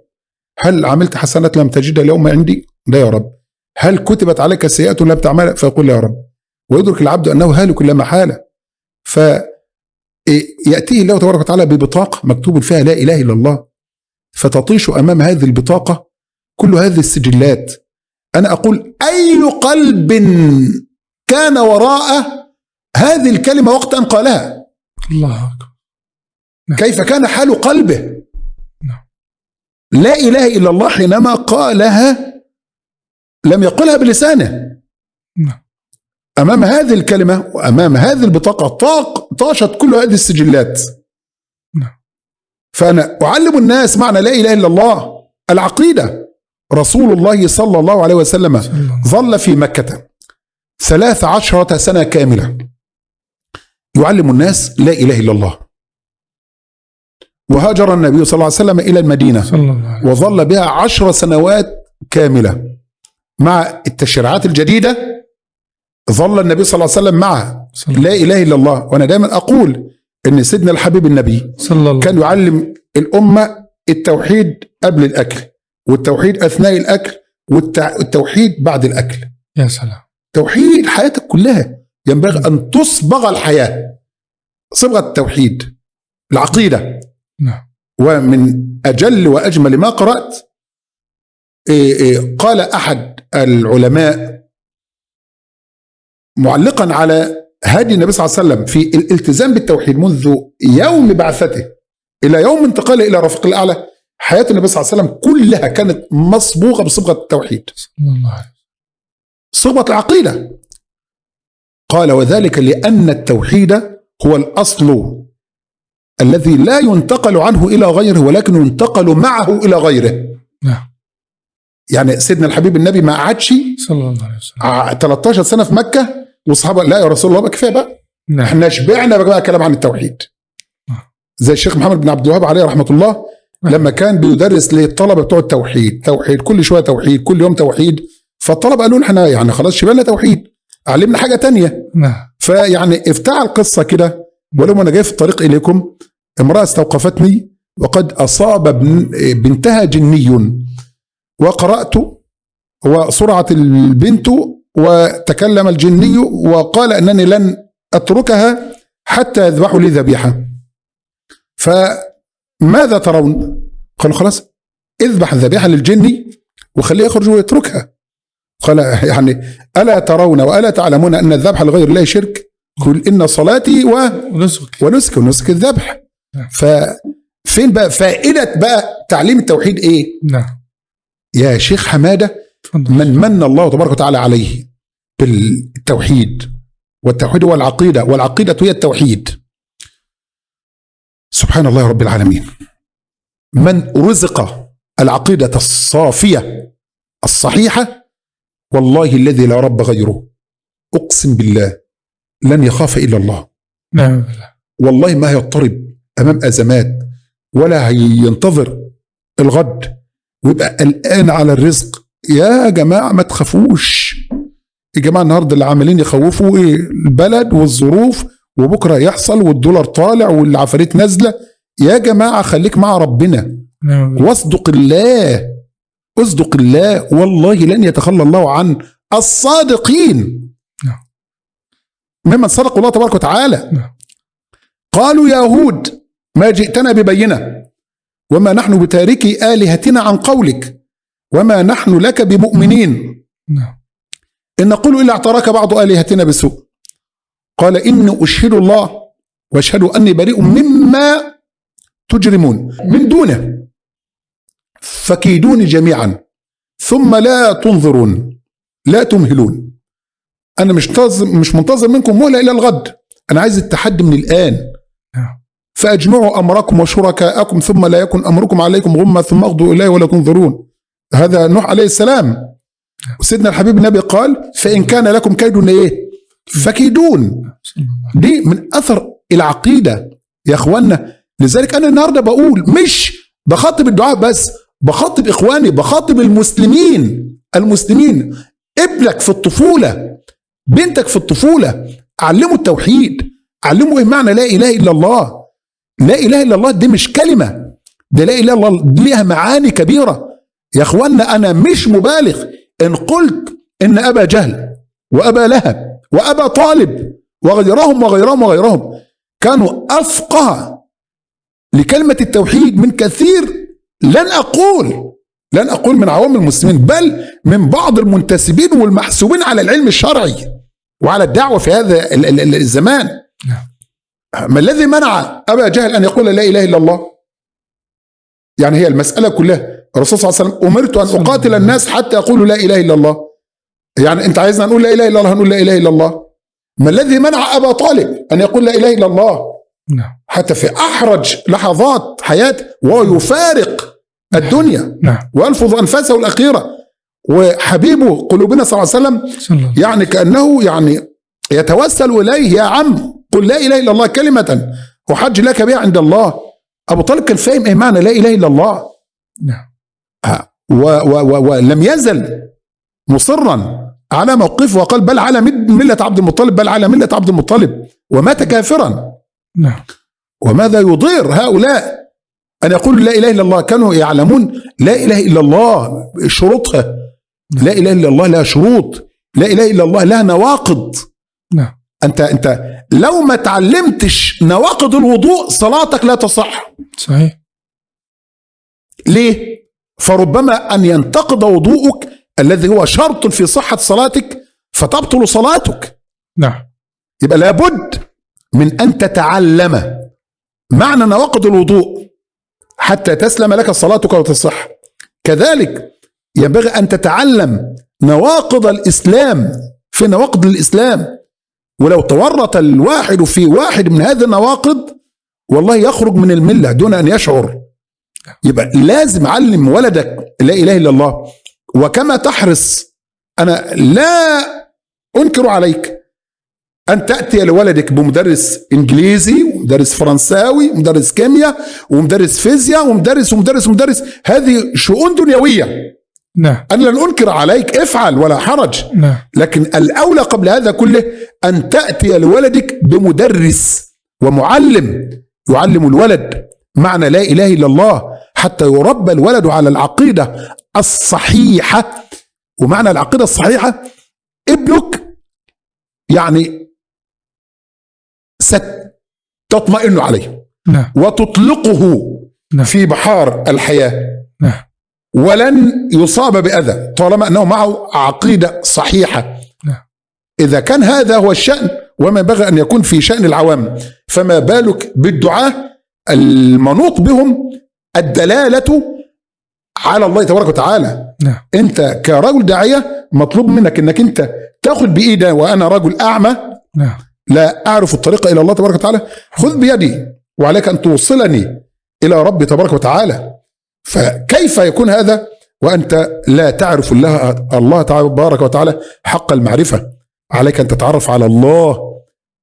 هل عملت حسنات لم تجدها اليوم عندي؟ لا يا رب. هل كتبت عليك سيئات لم تعملها فيقول لا يا رب. ويدرك العبد أنه هالك لا محالة. ف يأتيه الله تبارك وتعالى ببطاقة مكتوب فيها لا إله إلا الله. فتطيش أمام هذه البطاقة كل هذه السجلات. أنا أقول أي قلب كان وراء هذه الكلمة وقت أن قالها. الله أكبر. كيف كان حال قلبه؟ نعم. لا إله إلا الله حينما قالها لم يقلها بلسانه. نعم. أمام هذه الكلمة وأمام هذه البطاقة طاق طاشت كل هذه السجلات. نعم. فأنا أعلم الناس معنى لا إله إلا الله العقيدة. رسول الله صلى الله عليه وسلم ظل في مكة ثلاث عشرة سنة كاملة. يعلم الناس لا إله إلا الله. وهاجر النبي صلى الله عليه وسلم إلى المدينة وظل بها عشر سنوات كاملة. مع التشريعات الجديدة ظل النبي صلى الله عليه وسلم معها لا إله إلا الله. وأنا دائما أقول أن سيدنا الحبيب النبي صلى الله كان يعلم الأمة التوحيد قبل الأكل. والتوحيد أثناء الأكل والتوحيد بعد الأكل. يا سلام. توحيد حياتك كلها ينبغي أن تصبغ الحياة. صبغة التوحيد العقيدة. نعم. ومن أجل وأجمل ما قرأت إيه إيه قال أحد العلماء معلقا على هدي النبي صلى الله عليه وسلم في الالتزام بالتوحيد منذ يوم بعثته إلى يوم انتقاله إلى رفيق الأعلى حياة النبي صلى الله عليه وسلم كلها كانت مصبوغة بصبغة التوحيد. صبغة العقيدة. قال وذلك لأن التوحيد هو الأصل الذي لا ينتقل عنه إلى غيره ولكن ينتقل معه إلى غيره. نعم. يعني سيدنا الحبيب النبي ما قعدش صلى الله عليه وسلم. ع- 13 سنة في مكة والصحابة لا يا رسول الله بقى كفاية بقى. نعم. إحنا شبعنا بقى كلام عن التوحيد. نعم. زي الشيخ محمد بن عبد الوهاب عليه رحمة الله لما كان بيدرس للطلبة بتوع التوحيد توحيد كل شوية توحيد كل يوم توحيد فالطلبة قالوا إحنا يعني خلاص شبعنا توحيد علمنا حاجة تانية. نعم. فيعني افتعل قصة كده ولو أنا جاي في الطريق إليكم امرأة استوقفتني وقد أصاب بنتها جني وقرأت وصرعت البنت وتكلم الجني وقال أنني لن أتركها حتى يذبحوا لي ذبيحة. فماذا ترون؟ قالوا خلاص اذبح الذبيحة للجني وخليه يخرج ويتركها. قال يعني ألا ترون وألا تعلمون أن الذبح لغير الله شرك؟ قل إن صلاتي و... ونسك ونسك ونسك الذبح. نعم. ففين بقى؟ فائدة بقى تعليم التوحيد إيه؟ نعم. يا شيخ حمادة من من الله تبارك وتعالى عليه بالتوحيد والتوحيد هو العقيدة والعقيدة هي التوحيد. سبحان الله رب العالمين. من رزق العقيدة الصافية الصحيحة والله الذي لا رب غيره. أقسم بالله لن يخاف إلا الله. نعم والله ما يضطرب أمام أزمات ولا هينتظر الغد. ويبقى قلقان على الرزق. يا جماعة ما تخافوش. يا جماعة النهارده اللي عمالين يخوفوا إيه؟ البلد والظروف وبكرة يحصل والدولار طالع والعفاريت نازلة. يا جماعة خليك مع ربنا. نعم واصدق الله. اصدق الله. والله لن يتخلى الله عن الصادقين. نعم. ممن صدقوا الله تبارك وتعالى. نعم. قالوا يا هود ما جئتنا ببينة. وما نحن بتاركي آلهتنا عن قولك. وما نحن لك بمؤمنين. إن نقول إلا اعتراك بعض آلهتنا بسوء. قال إني أشهد الله وأشهد أني بريء مما تجرمون. من دونه. فكيدوني جميعا. ثم لا تنظرون. لا تمهلون. أنا مش مش منتظر منكم مهلة إلى الغد. أنا عايز التحدي من الآن. نعم. فأجمعوا أمركم وشركاءكم ثم لا يكن أمركم عليكم غمة ثم اغدوا اليه ولا تنظرون. هذا نوح عليه السلام. وسيدنا الحبيب النبي قال فإن كان لكم كيد إيه؟ فكيدون. دي من أثر العقيدة يا اخوانا لذلك أنا النهارده بقول مش بخاطب الدعاء بس بخاطب إخواني بخاطب المسلمين. المسلمين ابنك في الطفولة بنتك في الطفولة علموا التوحيد علموا إيه معنى لا إله إلا الله. لا إله إلا الله دي مش كلمة ده لا إله إلا الله دي ليها معاني كبيرة. يا اخوانا أنا مش مبالغ إن قلت إن أبا جهل وأبا لهب وأبا طالب وغيرهم وغيرهم وغيرهم كانوا أفقه لكلمة التوحيد من كثير. لن أقول لن أقول من عوام المسلمين بل من بعض المنتسبين والمحسوبين على العلم الشرعي وعلى الدعوة في هذا ال- ال- ال- الزمان. ما الذي منع أبا جهل أن يقول لا إله إلا الله؟ يعني هي المسألة كلها. الرسول صلى الله عليه وسلم أمرت أن أقاتل الناس حتى يقولوا لا إله إلا الله. يعني انت عايزنا نقول لا اله الا الله هنقول لا اله الا الله. ما الذي منع أبا طالب أن يقول لا إله إلا الله؟ نعم. حتى في أحرج لحظات حياته وهو يفارق الدنيا. نعم. ويلفظ أنفاسه الأخيرة. وحبيبه قلوبنا صلى الله عليه وسلم يعني كأنه يعني يتوسل إليه يا عم قل لا إله إلا الله كلمة أحج لك بها عند الله. أبو طالب كان فاهم إيه معنى لا إله إلا الله. نعم. و ولم يزل. مصرا على موقفه وقال بل على ملة عبد المطلب بل على ملة عبد المطلب. ومات كافرا. نعم. وماذا يضير هؤلاء أن يقولوا لا إله إلا الله؟ كانوا يعلمون لا إله إلا الله شروطها لا إله إلا الله لها شروط. لا إله إلا الله لها نواقض. نعم. أنت أنت لو ما تعلمتش نواقض الوضوء صلاتك لا تصح. صحيح. ليه؟ فربما أن ينتقض وضوءك الذي هو شرط في صحة صلاتك فتبطل صلاتك. نعم. يبقى لابد من أن تتعلم معنى نواقض الوضوء حتى تسلم لك صلاتك وتصح. كذلك ينبغي أن تتعلم نواقض الإسلام في نواقض الإسلام. ولو تورط الواحد في واحد من هذه النواقض والله يخرج من الملة دون أن يشعر. يبقى لازم علم ولدك لا إله إلا الله. وكما تحرص أنا لا أنكر عليك. أن تأتي لولدك بمدرس إنجليزي ومدرس فرنساوي ومدرس كيمياء ومدرس فيزياء ومدرس ومدرس ومدرس. هذه شؤون دنيوية. نعم. أنا لن أنكر عليك افعل ولا حرج. نعم. لكن الأولى قبل هذا كله أن تأتي لولدك بمدرس ومعلم يعلم الولد معنى لا إله إلا الله حتى يربى الولد على العقيدة الصحيحة ومعنى العقيدة الصحيحة ابنك يعني ستطمئن عليه. نعم. وتطلقه نعم. في بحار الحياة. نعم. ولن يصاب بأذى طالما أنه معه عقيدة صحيحة. نعم. إذا كان هذا هو الشأن وما ينبغي أن يكون في شأن العوام فما بالك بالدعاة المنوط بهم؟ الدلالة على الله تبارك وتعالى. نعم. أنت كرجل داعية مطلوب منك أنك أنت تاخد بإيدي وأنا رجل أعمى. نعم. لا أعرف الطريق إلى الله تبارك وتعالى. خذ بيدي وعليك أن توصلني إلى ربي تبارك وتعالى. فكيف يكون هذا؟ وأنت لا تعرف الله الله تبارك وتعالى حق المعرفة. عليك أن تتعرف على الله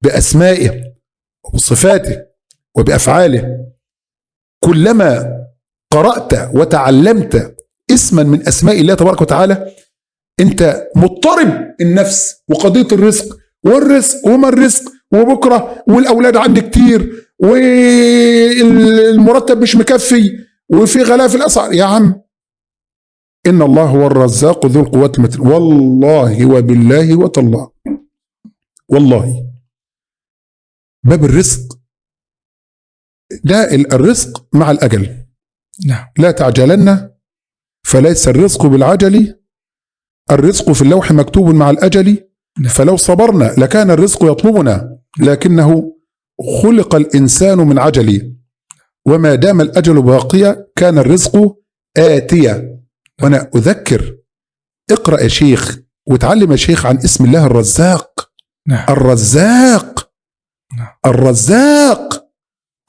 بأسمائه وبصفاته وبأفعاله. كلما قرأت وتعلمت اسما من أسماء الله تبارك وتعالى أنت مضطرب النفس وقضية الرزق والرزق وما الرزق وبكرة والأولاد عندي كتير والمرتب مش مكفي وفي غلاء في الأسعار. يا عم إن الله هو الرزاق ذو القوة المتين. والله وبالله وتالله. والله. باب الرزق. ده الرزق مع الأجل. نعم. لا تعجلن فليس الرزق بالعجل الرزق في اللوح مكتوب مع الأجل نعم. فلو صبرنا لكان الرزق يطلبنا لكنه خلق الإنسان من عجل وما دام الأجل باقيا كان الرزق آتيا وأنا أذكر اقرأ يا شيخ وتعلم يا شيخ عن اسم الله الرزاق. نعم. الرزاق. نعم. الرزاق.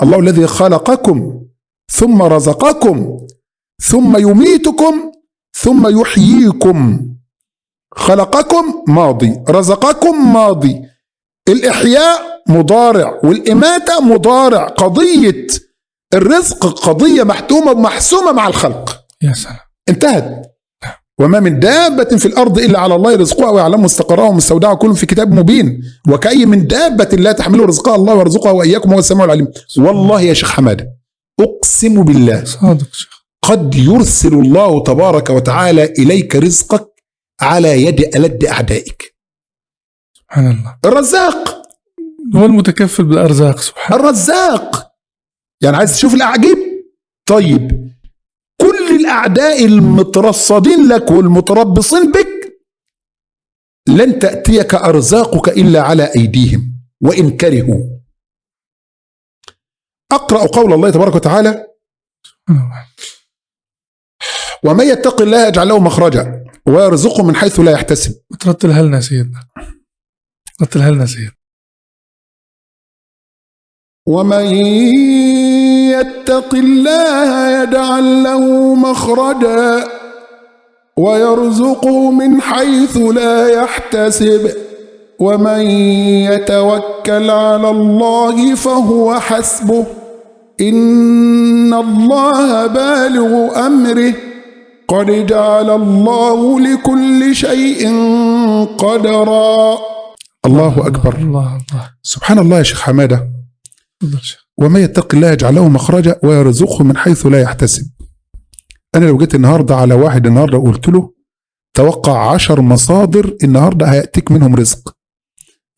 الله الذي خلقكم. ثم رزقكم ثم يميتكم ثم يحييكم. خلقكم ماضي رزقكم ماضي. الإحياء مضارع والإماتة مضارع قضية. الرزق قضية محتومة ومحسومة مع الخلق. يا سلام. انتهت. وما من دابة في الأرض إلا على الله رزقها ويعلم مستقرها ومستودعها كل في كتاب مبين. وكأي من دابة لا تحمل رزقها الله ويرزقها وإياكم وهو السميع العليم. والله يا شيخ حمادة. أقسم بالله. صادق شيخ. قد يرسل الله تبارك وتعالى إليك رزقك على يد ألد أعدائك. سبحان الله. الرزاق. هو المتكفل بالأرزاق سبحان الرزاق. يعني عايز تشوف الأعجيب؟ طيب. كل الأعداء المترصدين لك والمتربصين بك لن تأتيك أرزاقك إلا على أيديهم وإن كرهوا. أقرأ قول الله تبارك وتعالى. ومن يتق الله يجعل له مخرجا ويرزقه من حيث لا يحتسب. ترتلها لنا سيدنا. رتلها لنا سيدنا. ومن يتق الله يجعل له مخرجا ويرزقه من حيث لا يحتسب. ومن يتوكل على الله فهو حسبه ان الله بالغ امره قد جعل الله لكل شيء قدرا الله أكبر. الله الله سبحان الله يا شيخ حمادة. ومن يتق الله يجعل له مخرجا ويرزقه من حيث لا يحتسب. أنا لو جيت النهارده على واحد النهارده وقلت له توقع عشر مصادر النهارده هيأتيك منهم رزق.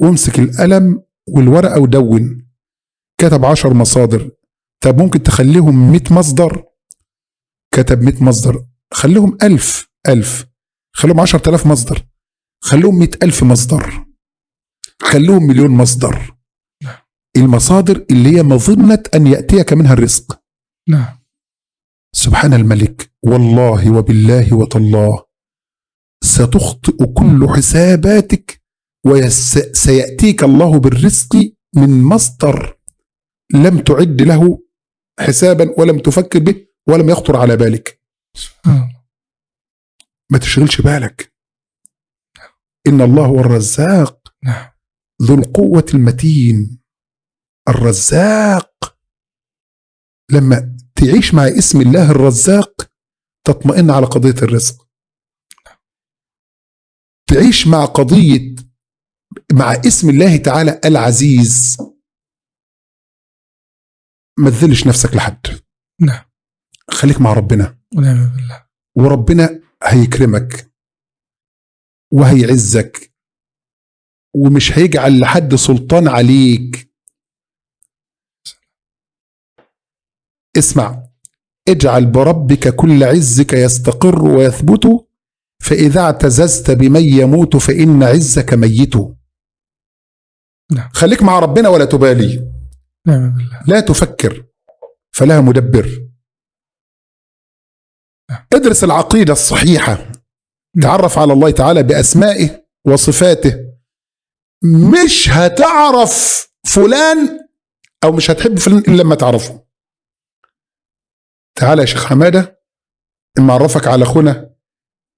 وامسك القلم والورقة ودون. كتب عشر مصادر. طب ممكن تخليهم 100 مصدر؟ كتب 100 مصدر. خليهم ألف ألف. خليهم عشرة آلاف مصدر. خليهم مئة ألف مصدر. خليهم مليون مصدر. المصادر اللي هي مظنة أن يأتيك منها الرزق. نعم. سبحان الملك. والله وبالله وتالله. ستخطئ كل حساباتك وسيأتيك الله بالرزق من مصدر لم تعد له حسابا ولم تفكر به ولم يخطر على بالك. ما تشغلش بالك. إن الله هو الرزاق نعم. ذو القوة المتين. الرزاق لما تعيش مع اسم الله الرزاق تطمئن على قضية الرزق. تعيش مع قضية مع اسم الله تعالى العزيز. ما تذلش نفسك لحد. نعم. خليك مع ربنا. ونعم بالله. وربنا هيكرمك وهيعزك ومش هيجعل لحد سلطان عليك. اسمع اجعل بربك كل عزك يستقر ويثبت فإذا اعتززت بمن يموت فإن عزك ميت. نعم. خليك مع ربنا ولا تبالي. نعم بالله. لا تفكر فلها مدبر. ادرس العقيدة الصحيحة. تعرف على الله تعالى بأسمائه وصفاته. مش هتعرف فلان أو مش هتحب فلان إلا لما تعرفه. تعالى يا شيخ حمادة إما أعرفك على أخونا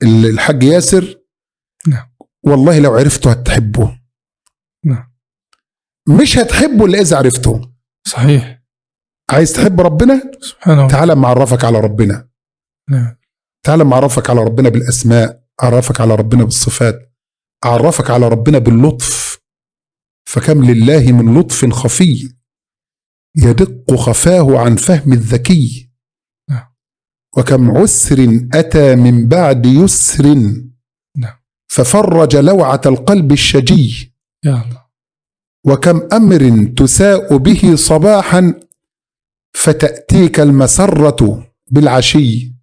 الحاج ياسر. نعم. والله لو عرفته هتحبه. نعم. مش هتحبه إلا إذا عرفته. صحيح. عايز تحب ربنا؟ سبحانه تعالى أما أعرفك على ربنا. نعم. تعالى أما أعرفك على ربنا بالأسماء أعرفك على ربنا بالصفات أعرفك على ربنا باللطف. فكم لله من لطف خفي يدق خفاه عن فهم الذكي. نعم. وكم عسر أتى من بعد يسر. نعم. ففرج لوعة القلب الشجي. يا الله. وكم أمر تساء به صباحا فتأتيك المسرة بالعشي.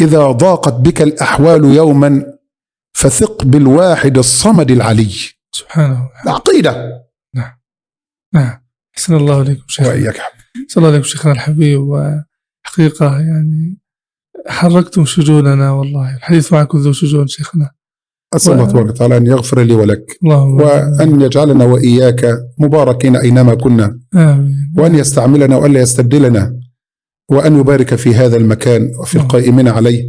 إذا ضاقت بك الأحوال يوما فثق بالواحد الصمد العلي. سبحانه وتعالى العقيدة. نعم. أحسن الله إليكم شيخ حبيبي صلى الله عليكم شيخنا الحبيب. وحقيقة يعني حركتم شجوننا والله. الحديث معكم ذو شجون شيخنا. أسأل الله تبارك وتعالى أن يغفر لي ولك اللهم وأن يجعلنا وإياك مباركين أينما كنا آمين. وأن يستعملنا وألا يستبدلنا وأن يبارك في هذا المكان وفي نعم. القائمين عليه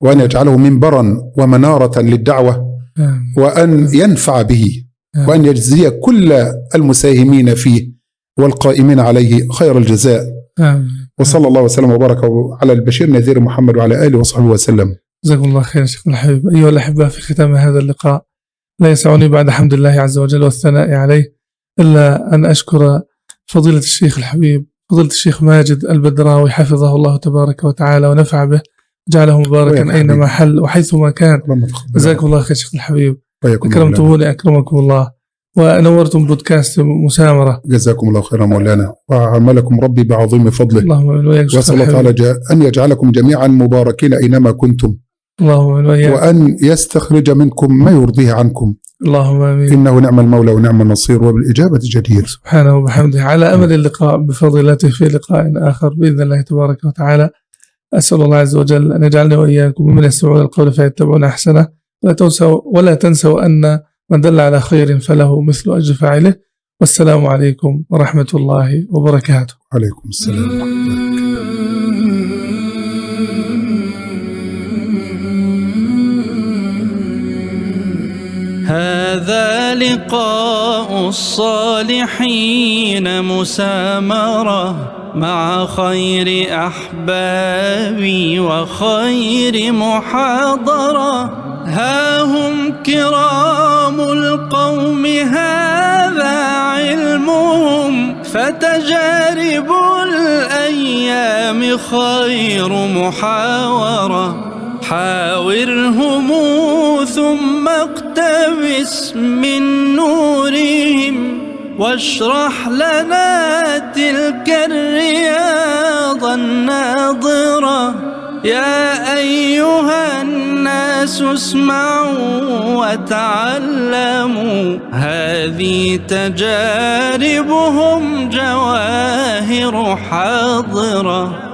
وأن يجعله منبرا ومنارة للدعوة آمين. وأن ينفع به آمين. وأن يجزي كل المساهمين فيه والقائمين عليه خير الجزاء. آمين. وصلى الله وسلم وبارك على البشير نذير محمد وعلى آله وصحبه وسلم. جزاكم الله خير شيخنا الحبيب. أيها الأحبة في ختام هذا اللقاء لا يسعني بعد حمد الله عز وجل والثناء عليه إلا أن أشكر فضيلة الشيخ الحبيب فضيلة الشيخ ماجد البدراوي حفظه الله تبارك وتعالى ونفع به جعله مباركا أينما. حل وحيثما كان. جزاكم الله خير شيخنا الحبيب. أكرمتموني أكرمكم الله. ونورتم بودكاست مسامرة. جزاكم الله خيرا مولانا. وعملكم ربي بعظيم فضله. اللهم وأسأل شيخنا الله تعالى أن يجعلكم جميعا مباركين أينما كنتم. اللهم وأن يستخرج منكم ما يرضيه عنكم. اللهم آمين. إنه نعم المولى ونعم النصير وبالإجابة جدير. سبحانه وبحمده. على أمل اللقاء بفضيلته في لقاء آخر بإذن الله تبارك وتعالى. أسأل الله عز وجل أن يجعلنا وإياكم ممن يستمعون القول فيتبعون أحسنه. ولا تنسوا ولا تنسوا أن من دل على خير فله مثل أجر فاعله. والسلام عليكم ورحمة الله وبركاته. عليكم السلام ورحمة الله. هذا لقاء الصالحين مسامرة مع خير أحبابي وخير محاضرة. ها هم كرام القوم هذا علمهم. فتجارب الأيام خير محاورة. حاورهم ثم اقتبس من نورهم واشرح لنا تلك الرياض الناظرة. يا أيها الناس اسمعوا وتعلموا. هذه تجاربهم جواهر حاضرة.